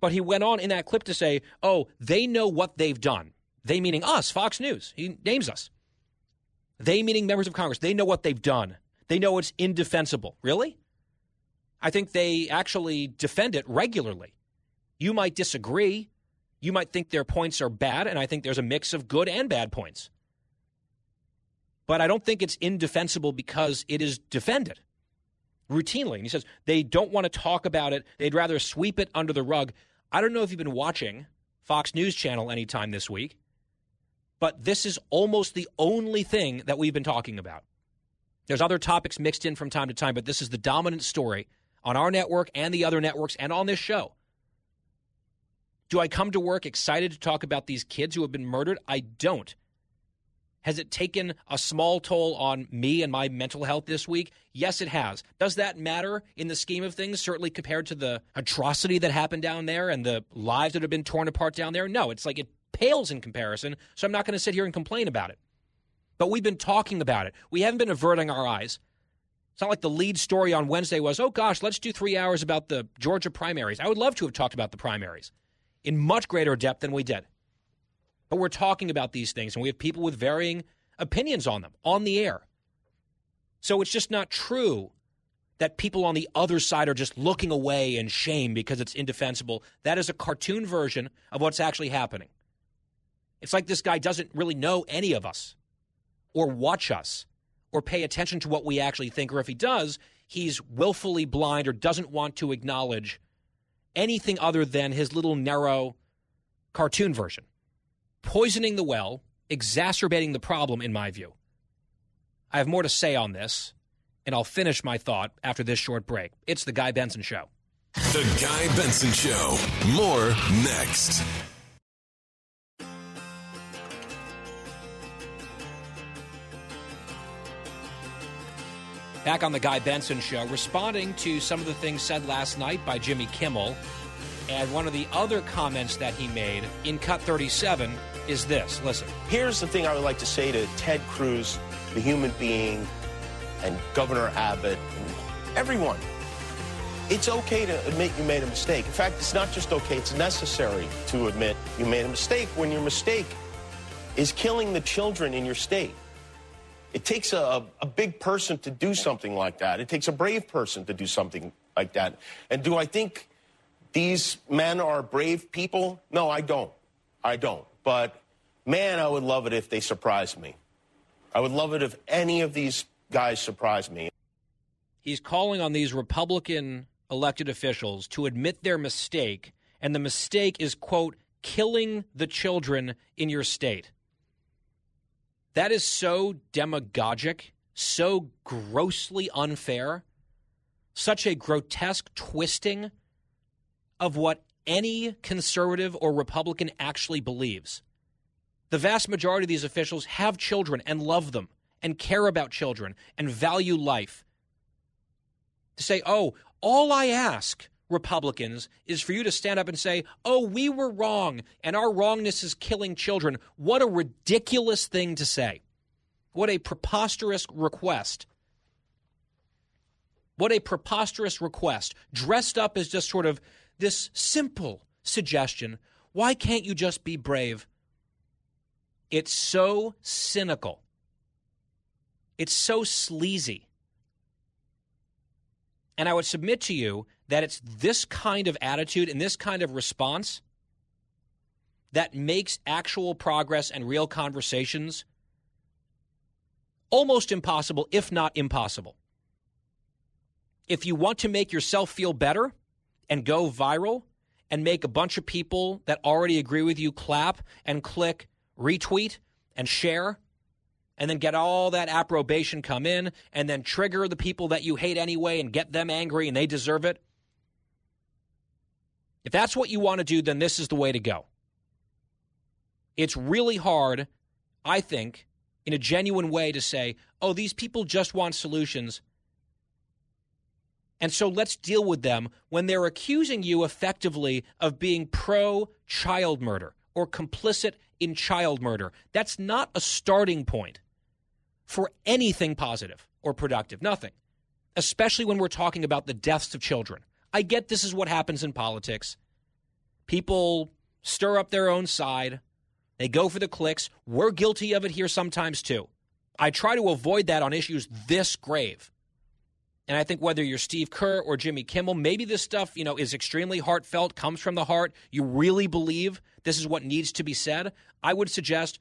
But he went on in that clip to say, oh, they know what they've done. They meaning us, Fox News. He names us. They meaning members of Congress. They know what they've done. They know it's indefensible. Really? I think they actually defend it regularly. You might disagree. You might think their points are bad, and I think there's a mix of good and bad points. But I don't think it's indefensible because it is defended routinely. And he says they don't want to talk about it, they'd rather sweep it under the rug. I don't know if you've been watching Fox News Channel anytime this week, but this is almost the only thing that we've been talking about. There's other topics mixed in from time to time, but this is the dominant story on our network and the other networks and on this show. Do I come to work excited to talk about these kids who have been murdered? I don't. Has it taken a small toll on me and my mental health this week? Yes, it has. Does that matter in the scheme of things, certainly compared to the atrocity that happened down there and the lives that have been torn apart down there? No, it's like it pales in comparison, so I'm not going to sit here and complain about it. But we've been talking about it. We haven't been averting our eyes. It's not like the lead story on Wednesday was, oh gosh, let's do three hours about the Georgia primaries. I would love to have talked about the primaries in much greater depth than we did. But we're talking about these things, and we have people with varying opinions on them on the air. So it's just not true that people on the other side are just looking away in shame because it's indefensible. That is a cartoon version of what's actually happening. It's like this guy doesn't really know any of us or watch us or pay attention to what we actually think, or if he does, he's willfully blind or doesn't want to acknowledge anything other than his little narrow cartoon version. Poisoning the well, exacerbating the problem, in my view. I have more to say on this, and I'll finish my thought after this short break. It's The Guy Benson Show. The Guy Benson Show. More next. Back on the Guy Benson Show, responding to some of the things said last night by Jimmy Kimmel. And one of the other comments that he made in Cut 37 is this. Listen. Here's the thing I would like to say to Ted Cruz, the human being, and Governor Abbott, and everyone. It's okay to admit you made a mistake. In fact, it's not just okay, it's necessary to admit you made a mistake when your mistake is killing the children in your state. It takes a, a big person to do something like that. It takes a brave person to do something like that. And do I think these men are brave people? No, I don't. I don't. But man, I would love it if they surprised me. I would love it if any of these guys surprised me. He's calling on these Republican elected officials to admit their mistake, and the mistake is, quote, killing the children in your state. That is so demagogic, so grossly unfair, such a grotesque twisting of what any conservative or Republican actually believes. The vast majority of these officials have children and love them and care about children and value life. To say, oh, all I ask, Republicans, is for you to stand up and say, oh, we were wrong and our wrongness is killing children. What a ridiculous thing to say. What a preposterous request. What a preposterous request, dressed up as just sort of this simple suggestion. Why can't you just be brave? It's so cynical. It's so sleazy. And I would submit to you that it's this kind of attitude and this kind of response that makes actual progress and real conversations almost impossible, if not impossible. If you want to make yourself feel better and go viral and make a bunch of people that already agree with you clap and click retweet and share and then get all that approbation come in and then trigger the people that you hate anyway and get them angry and they deserve it. If that's what you want to do, then this is the way to go. It's really hard, I think, in a genuine way to say, oh, these people just want solutions. And so let's deal with them when they're accusing you effectively of being pro child murder or complicit in child murder. That's not a starting point for anything positive or productive. Nothing. Especially when we're talking about the deaths of children. I get this is what happens in politics. People stir up their own side, they go for the clicks. We're guilty of it here sometimes too. I try to avoid that on issues this grave. And I think whether you're Steve Kerr or Jimmy Kimmel, maybe this stuff, you know, is extremely heartfelt, comes from the heart. You really believe this is what needs to be said. I would suggest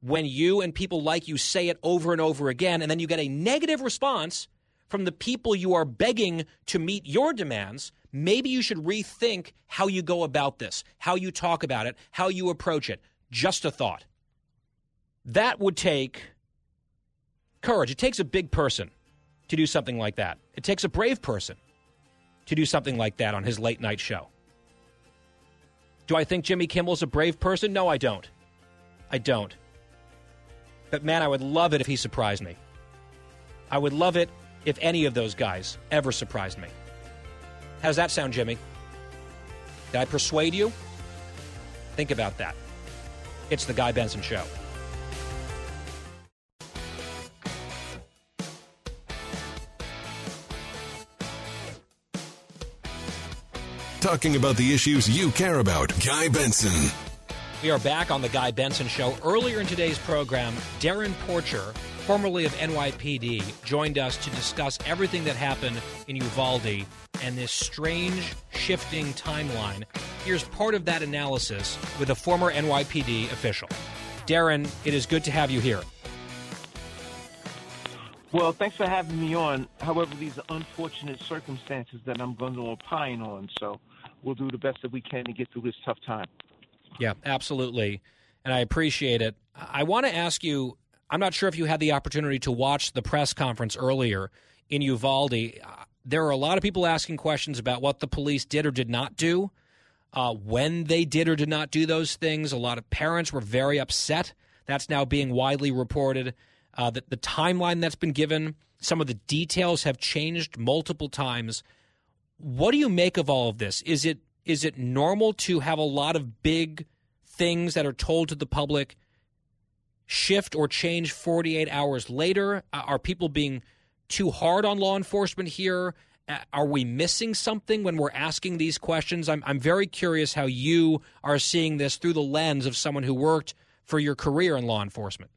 when you and people like you say it over and over again, and then you get a negative response from the people you are begging to meet your demands, maybe you should rethink how you go about this, how you talk about it, how you approach it. Just a thought. That would take courage. It takes a big person to do something like that. It takes a brave person to do something like that on his late night show. Do I think Jimmy Kimmel's a brave person? No, I don't. I don't. But man, I would love it if he surprised me. I would love it if any of those guys ever surprised me. How's that sound, Jimmy? Did I persuade you? Think about that. It's the Guy Benson Show. Talking about the issues you care about. Guy Benson. We are back on the Guy Benson Show. Earlier in today's program, Darrin Porcher, formerly of NYPD, joined us to discuss everything that happened in Uvalde and this strange shifting timeline. Here's part of that analysis with a former NYPD official. Darrin, it is good to have you here. Well, thanks for having me on. However, these are unfortunate circumstances that I'm going to opine on, so we'll do the best that we can to get through this tough time. Yeah, absolutely. And I appreciate it. I want to ask you I'm not sure if you had the opportunity to watch the press conference earlier in Uvalde. There are a lot of people asking questions about what the police did or did not do, uh, when they did or did not do those things. A lot of parents were very upset. That's now being widely reported. Uh, that the timeline that's been given, some of the details have changed multiple times. What do you make of all of this? Is it is it normal to have a lot of big things that are told to the public shift or change 48 hours later? Are people being too hard on law enforcement here? Are we missing something when we're asking these questions? I'm, I'm very curious how you are seeing this through the lens of someone who worked for your career in law enforcement.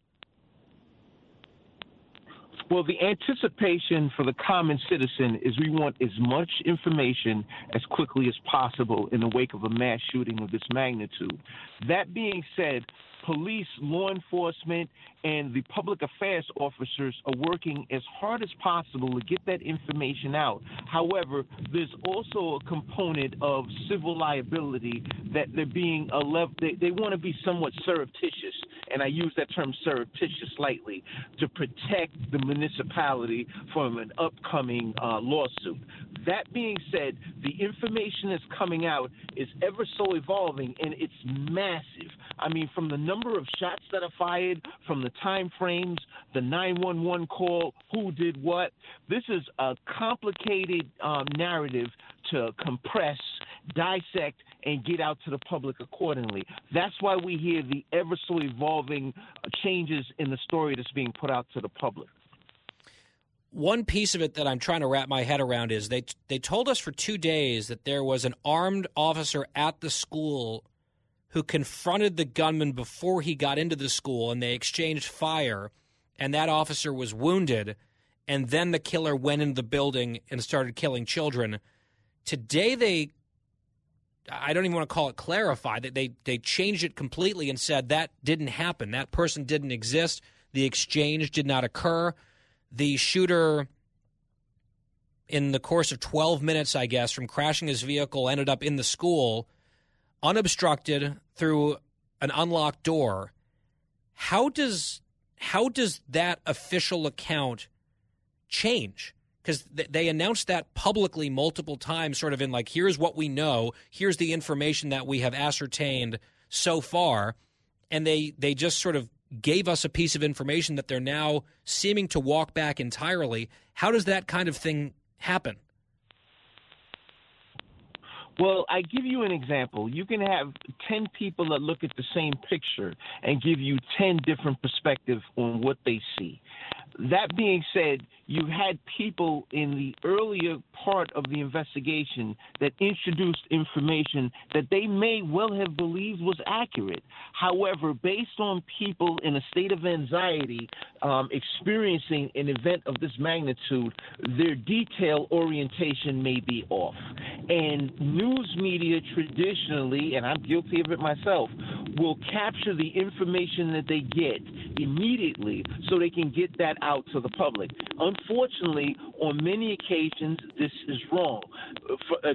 Well, the anticipation for the common citizen is we want as much information as quickly as possible in the wake of a mass shooting of this magnitude. That being said, police, law enforcement, and the public affairs officers are working as hard as possible to get that information out. However, there's also a component of civil liability that they're being a lev- they, they want to be somewhat surreptitious, and I use that term surreptitious lightly to protect the municipality from an upcoming uh, lawsuit. That being said, the information that's coming out is ever so evolving, and it's massive. I mean, from the number of shots that are fired, from the time frames, the 911 call, who did what. This is a complicated um, narrative to compress, dissect, and get out to the public accordingly. That's why we hear the ever so evolving changes in the story that's being put out to the public one piece of it that I'm trying to wrap my head around is they they told us for 2 days that there was an armed officer at the school who confronted the gunman before he got into the school and they exchanged fire and that officer was wounded and then the killer went into the building and started killing children. Today they I don't even want to call it clarified that they they changed it completely and said that didn't happen. That person didn't exist. The exchange did not occur the shooter in the course of 12 minutes, I guess, from crashing his vehicle, ended up in the school unobstructed through an unlocked door. How does how does that official account change? Because th- they announced that publicly multiple times, sort of in like, here's what we know, here's the information that we have ascertained so far, and they they just sort of gave us a piece of information that they're now seeming to walk back entirely. How does that kind of thing happen? Well, I give you an example. You can have 10 people that look at the same picture and give you 10 different perspectives on what they see. That being said, you had people in the earlier part of the investigation that introduced information that they may well have believed was accurate. However, based on people in a state of anxiety um, experiencing an event of this magnitude, their detail orientation may be off. And news media traditionally, and I'm guilty of it myself, will capture the information that they get immediately so they can get that out to the public unfortunately, on many occasions, this is wrong. Uh,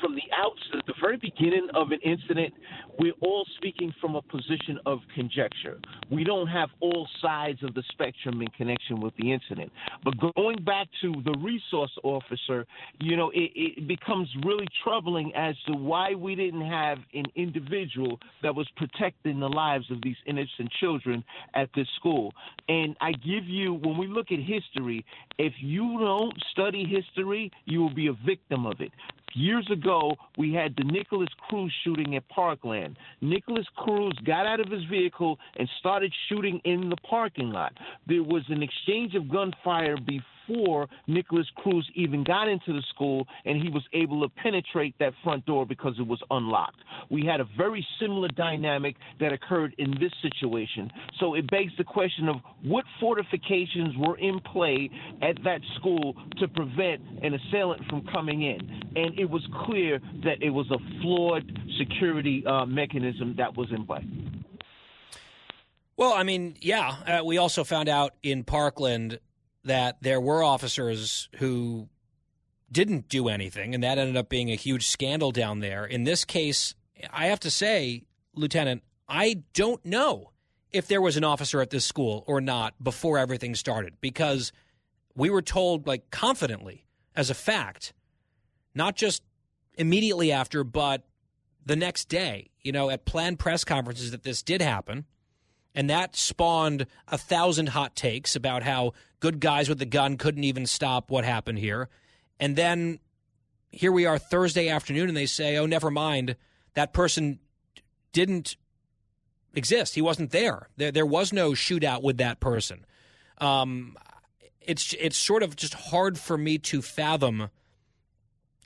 from the outset, the very beginning of an incident, we're all speaking from a position of conjecture. We don't have all sides of the spectrum in connection with the incident. But going back to the resource officer, you know, it, it becomes really troubling as to why we didn't have an individual that was protecting the lives of these innocent children at this school. And I give you, when we look at history, if you don't study history, you will be a victim of it. Years ago, we had the Nikolas Cruz shooting at Parkland. Nikolas Cruz got out of his vehicle and started shooting in the parking lot. There was an exchange of gunfire before Nikolas Cruz even got into the school and he was able to penetrate that front door because it was unlocked. We had a very similar dynamic that occurred in this situation. So it begs the question of what fortifications were in play at that school to prevent an assailant from coming in. And it was clear that it was a flawed security uh, mechanism that was in play. Well, I mean, yeah. Uh, we also found out in Parkland that there were officers who didn't do anything, and that ended up being a huge scandal down there. In this case, I have to say, Lieutenant, I don't know if there was an officer at this school or not before everything started because we were told, like, confidently as a fact, not just immediately after, but the next day, you know, at planned press conferences that this did happen. And that spawned a thousand hot takes about how good guys with the gun couldn't even stop what happened here. And then here we are Thursday afternoon, and they say, oh, never mind. That person didn't exist. He wasn't there. There, there was no shootout with that person. Um, it's it's sort of just hard for me to fathom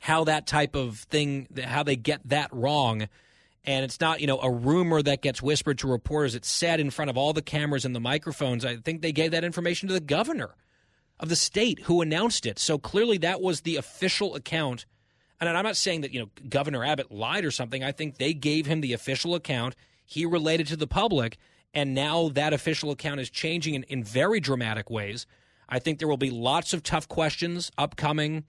how that type of thing, how they get that wrong and it's not you know a rumor that gets whispered to reporters it's said in front of all the cameras and the microphones i think they gave that information to the governor of the state who announced it. So clearly that was the official account. And I'm not saying that, you know, Governor Abbott lied or something. I think they gave him the official account. He related to the public. And now that official account is changing in, in very dramatic ways. I think there will be lots of tough questions upcoming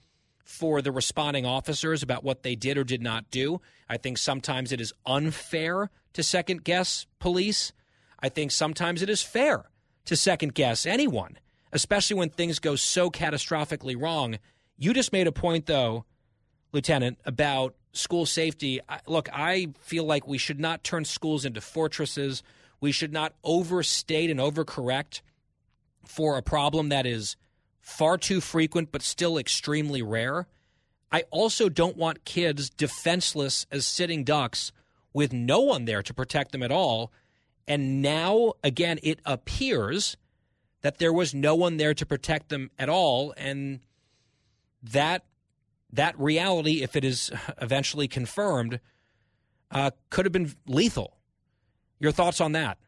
for the responding officers about what they did or did not do. I think sometimes it is unfair to second guess police. I think sometimes it is fair to second guess anyone, especially when things go so catastrophically wrong. You just made a point, though, Lieutenant, about school safety. Look, I feel like we should not turn schools into fortresses. We should not overstate and overcorrect for a problem that is far too frequent but still extremely rare. I also don't want kids defenseless as sitting ducks with no one there to protect them at all. And now, again, it appears that there was no one there to protect them at all. And that that reality, if it is [LAUGHS] eventually confirmed, uh, could have been lethal. Your thoughts on that?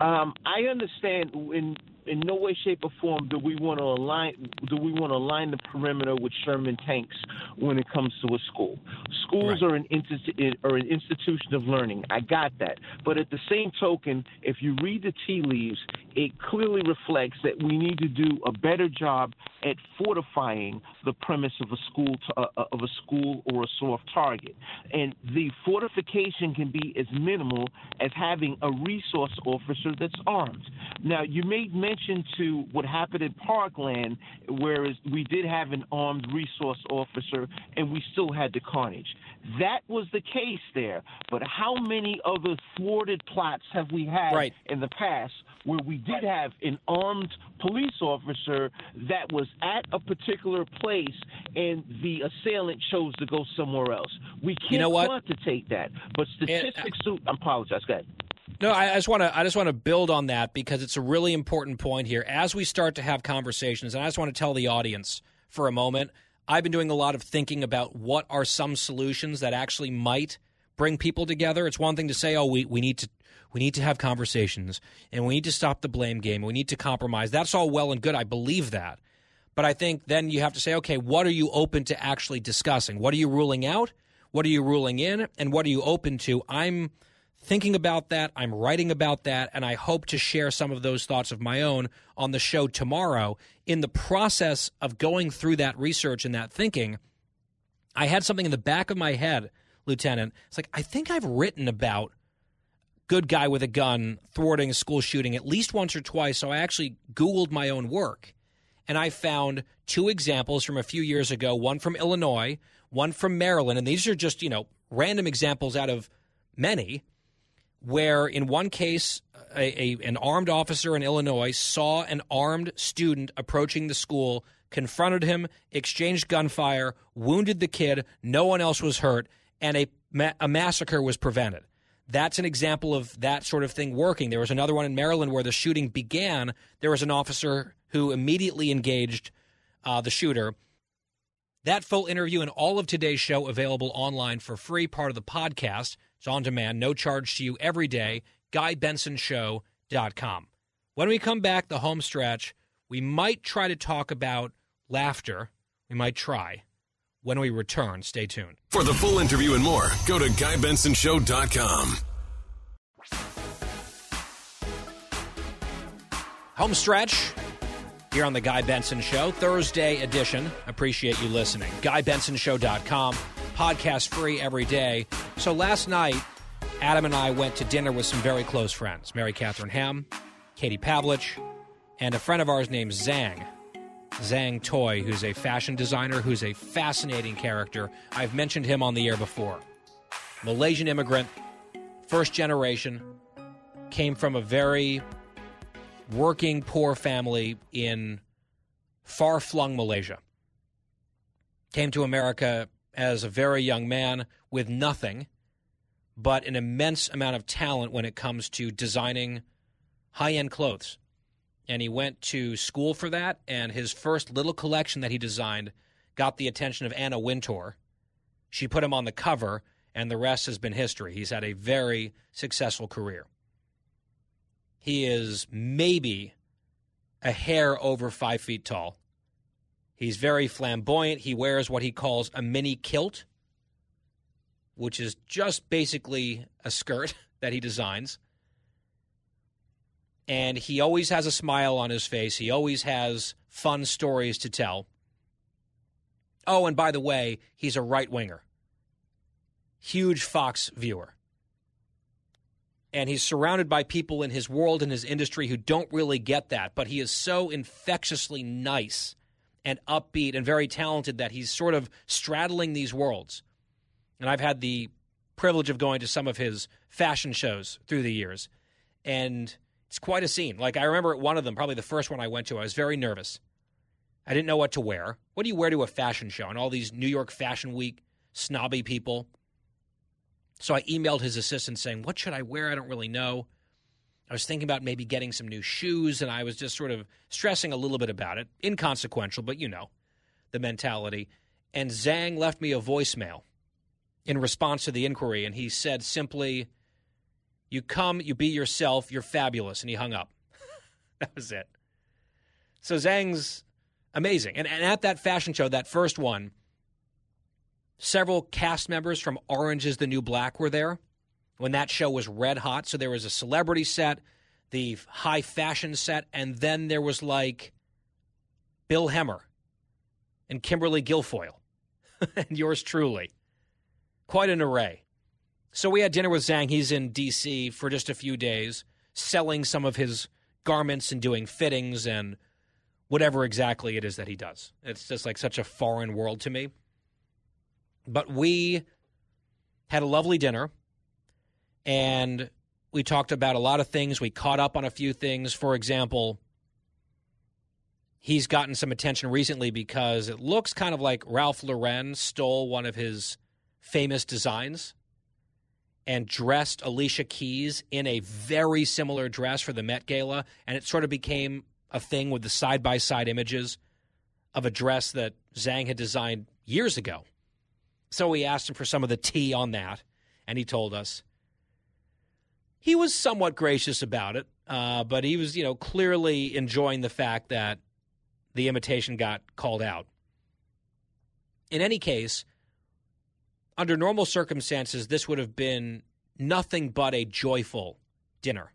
Um, I understand in in no way, shape, or form do we want to align do we want to align the perimeter with Sherman tanks when it comes to a school. Schools right. are an institu- are an institution of learning. I got that, but at the same token, if you read the tea leaves, it clearly reflects that we need to do a better job at fortifying the premise of a school to, uh, uh of a school or a soft target, and the fortification can be as minimal as having a resource officer that's armed. Now, you made mention mention to what happened in Parkland, whereas we did have an armed resource officer and we still had the carnage. That was the case there. But how many other thwarted plots have we had right. in the past where we did have an armed police officer that was at a particular place and the assailant chose to go somewhere else? We can't you know what? quantitate that. But statistics, and, uh, I apologize. Go ahead. No, I just want to I just want to build on that because it's a really important point here. As we start to have conversations, and I just want to tell the audience for a moment, I've been doing a lot of thinking about what are some solutions that actually might bring people together. It's one thing to say, "Oh, we, we need to we need to have conversations and we need to stop the blame game. We need to compromise." That's all well and good. I believe that. But I think then you have to say, "Okay, what are you open to actually discussing? What are you ruling out? What are you ruling in? And what are you open to?" I'm thinking about that. I'm writing about that, and I hope to share some of those thoughts of my own on the show tomorrow. In the process of going through that research and that thinking, I had something in the back of my head, Lieutenant. It's like, I think I've written about good guy with a gun thwarting a school shooting at least once or twice. So I actually Googled my own work. And I found two examples from a few years ago one from Illinois, one from Maryland. And these are just, you know, random examples out of many where in one case a, a, an armed officer in Illinois saw an armed student approaching the school, confronted him, exchanged gunfire, wounded the kid, no one else was hurt, and a, a massacre was prevented. That's an example of that sort of thing working. There was another one in Maryland where the shooting began. There was an officer who immediately engaged uh, the shooter. That full interview and all of today's show available online for free, part of the podcast. It's on demand, no charge to you every day. GuyBensonShow.com. When we come back, the home stretch, we might try to talk about laughter. We might try. When we return, stay tuned. For the full interview and more, go to GuyBensonShow.com. Home stretch here on the Guy Benson Show, Thursday edition. Appreciate you listening. GuyBensonShow.com podcast free every day. So last night, Adam and I went to dinner with some very close friends Mary Catherine Ham, Katie Pavlich, and a friend of ours named Zang. Zang Toi, who's a fashion designer, who's a fascinating character. I've mentioned him on the air before. Malaysian immigrant, first generation, came from a very working poor family in far flung Malaysia. Came to America as a very young man with nothing but an immense amount of talent when it comes to designing high end clothes. And he went to school for that, and his first little collection that he designed got the attention of Anna Wintour. She put him on the cover, and the rest has been history. He's had a very successful career. He is maybe a hair over five feet tall. He's very flamboyant. He wears what he calls a mini kilt, which is just basically a skirt [LAUGHS] that he designs. And he always has a smile on his face. He always has fun stories to tell. Oh, and by the way, he's a right winger, huge Fox viewer. And he's surrounded by people in his world and his industry who don't really get that, but he is so infectiously nice and upbeat and very talented that he's sort of straddling these worlds. And I've had the privilege of going to some of his fashion shows through the years. And it's quite a scene. Like, I remember at one of them, probably the first one I went to, I was very nervous. I didn't know what to wear. What do you wear to a fashion show? And all these New York Fashion Week snobby people. So I emailed his assistant saying, What should I wear? I don't really know. I was thinking about maybe getting some new shoes, and I was just sort of stressing a little bit about it. Inconsequential, but you know, the mentality. And Zang left me a voicemail in response to the inquiry, and he said simply, You come, you be yourself, you're fabulous. And he hung up. [LAUGHS] that was it. So Zang's amazing. And, and at that fashion show, that first one, several cast members from Orange is the New Black were there when that show was red hot. So there was a celebrity set, the high fashion set, and then there was like Bill Hemmer and Kimberly Guilfoyle [LAUGHS] and yours truly. Quite an array. So we had dinner with Zang. He's in D.C. for just a few days, selling some of his garments and doing fittings and whatever exactly it is that he does. It's just like such a foreign world to me. But we had a lovely dinner and we talked about a lot of things. We caught up on a few things. For example, he's gotten some attention recently because it looks kind of like Ralph Lauren stole one of his famous designs and dressed Alicia Keys in a very similar dress for the Met Gala. And it sort of became a thing with the side by side images of a dress that Zang had designed years ago. So we asked him for some of the tea on that, and he told us. He was somewhat gracious about it, uh, but he was, you know, clearly enjoying the fact that the imitation got called out. In any case, under normal circumstances, this would have been nothing but a joyful dinner.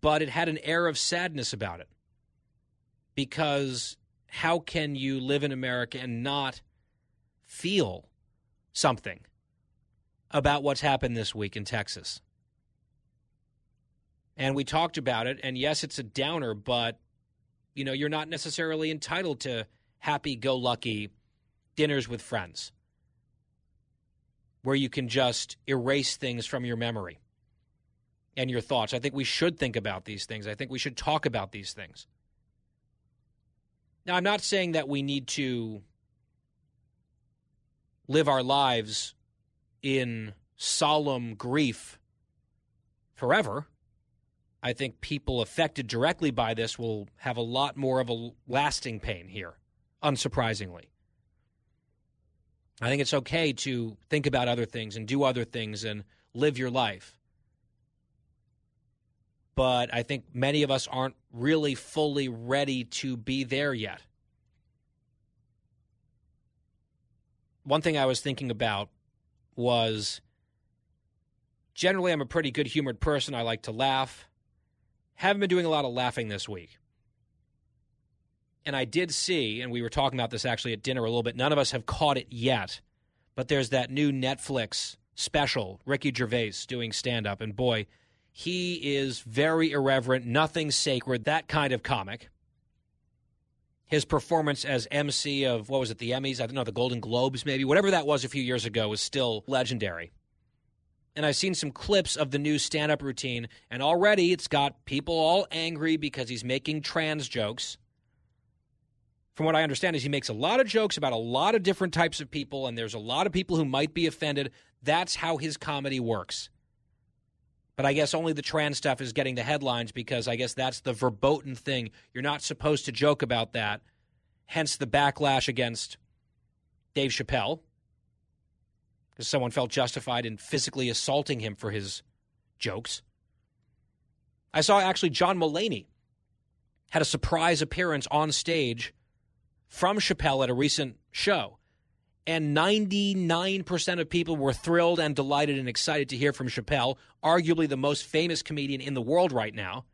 But it had an air of sadness about it. Because how can you live in America and not feel something about what's happened this week in Texas. And we talked about it, and yes, it's a downer, but you know, you're not necessarily entitled to happy go lucky dinners with friends where you can just erase things from your memory and your thoughts. I think we should think about these things. I think we should talk about these things. Now, I'm not saying that we need to live our lives in solemn grief forever. I think people affected directly by this will have a lot more of a lasting pain here, unsurprisingly. I think it's okay to think about other things and do other things and live your life. But I think many of us aren't really fully ready to be there yet. one thing I was thinking about was generally I'm a pretty good humored person. I like to laugh. Haven't been doing a lot of laughing this week. And I did see, and we were talking about this actually at dinner a little bit. None of us have caught it yet, but there's that new Netflix special, Ricky Gervais doing stand up. And boy, he is very irreverent, nothing sacred, that kind of comic his performance as MC of what was it, the Emmys? I don't know, the Golden Globes, maybe whatever that was a few years ago was still legendary. And I've seen some clips of the new stand up routine, and already it's got people all angry because he's making trans jokes. From what I understand, is he makes a lot of jokes about a lot of different types of people, and there's a lot of people who might be offended. That's how his comedy works. But I guess only the trans stuff is getting the headlines because I guess that's the verboten thing. You're not supposed to joke about that. Hence the backlash against Dave Chappelle because someone felt justified in physically assaulting him for his jokes. I saw actually John Mulaney had a surprise appearance on stage from Chappelle at a recent show. And 99% of people were thrilled and delighted and excited to hear from Chappelle, arguably the most famous comedian in the world right now.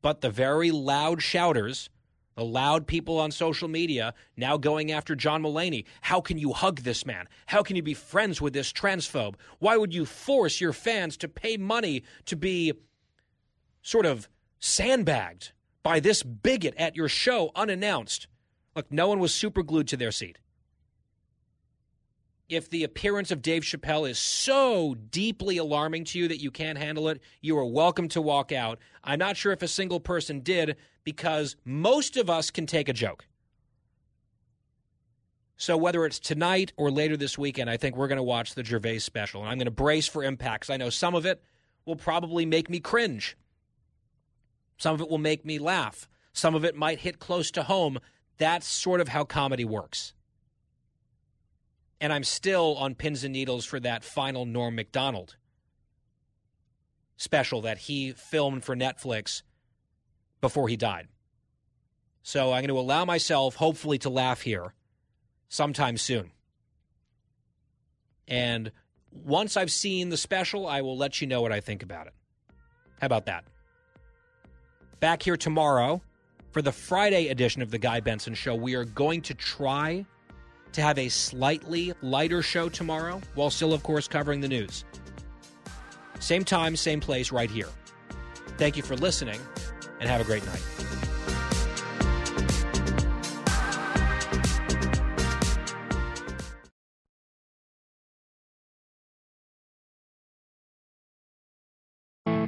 But the very loud shouters, the loud people on social media, now going after John Mulaney. How can you hug this man? How can you be friends with this transphobe? Why would you force your fans to pay money to be sort of sandbagged by this bigot at your show unannounced? Look, no one was super glued to their seat if the appearance of Dave Chappelle is so deeply alarming to you that you can't handle it, you are welcome to walk out. I'm not sure if a single person did because most of us can take a joke. So whether it's tonight or later this weekend, I think we're going to watch the Gervais special, and I'm going to brace for impacts. I know some of it will probably make me cringe. Some of it will make me laugh. Some of it might hit close to home. That's sort of how comedy works and I'm still on pins and needles for that final Norm Macdonald special that he filmed for Netflix before he died. So I'm going to allow myself, hopefully, to laugh here sometime soon. And once I've seen the special, I will let you know what I think about it. How about that? Back here tomorrow for the Friday edition of The Guy Benson Show. We are going to try to have a slightly lighter show tomorrow, while still, of course, covering the news. Same time, same place, right here. Thank you for listening, and have a great night.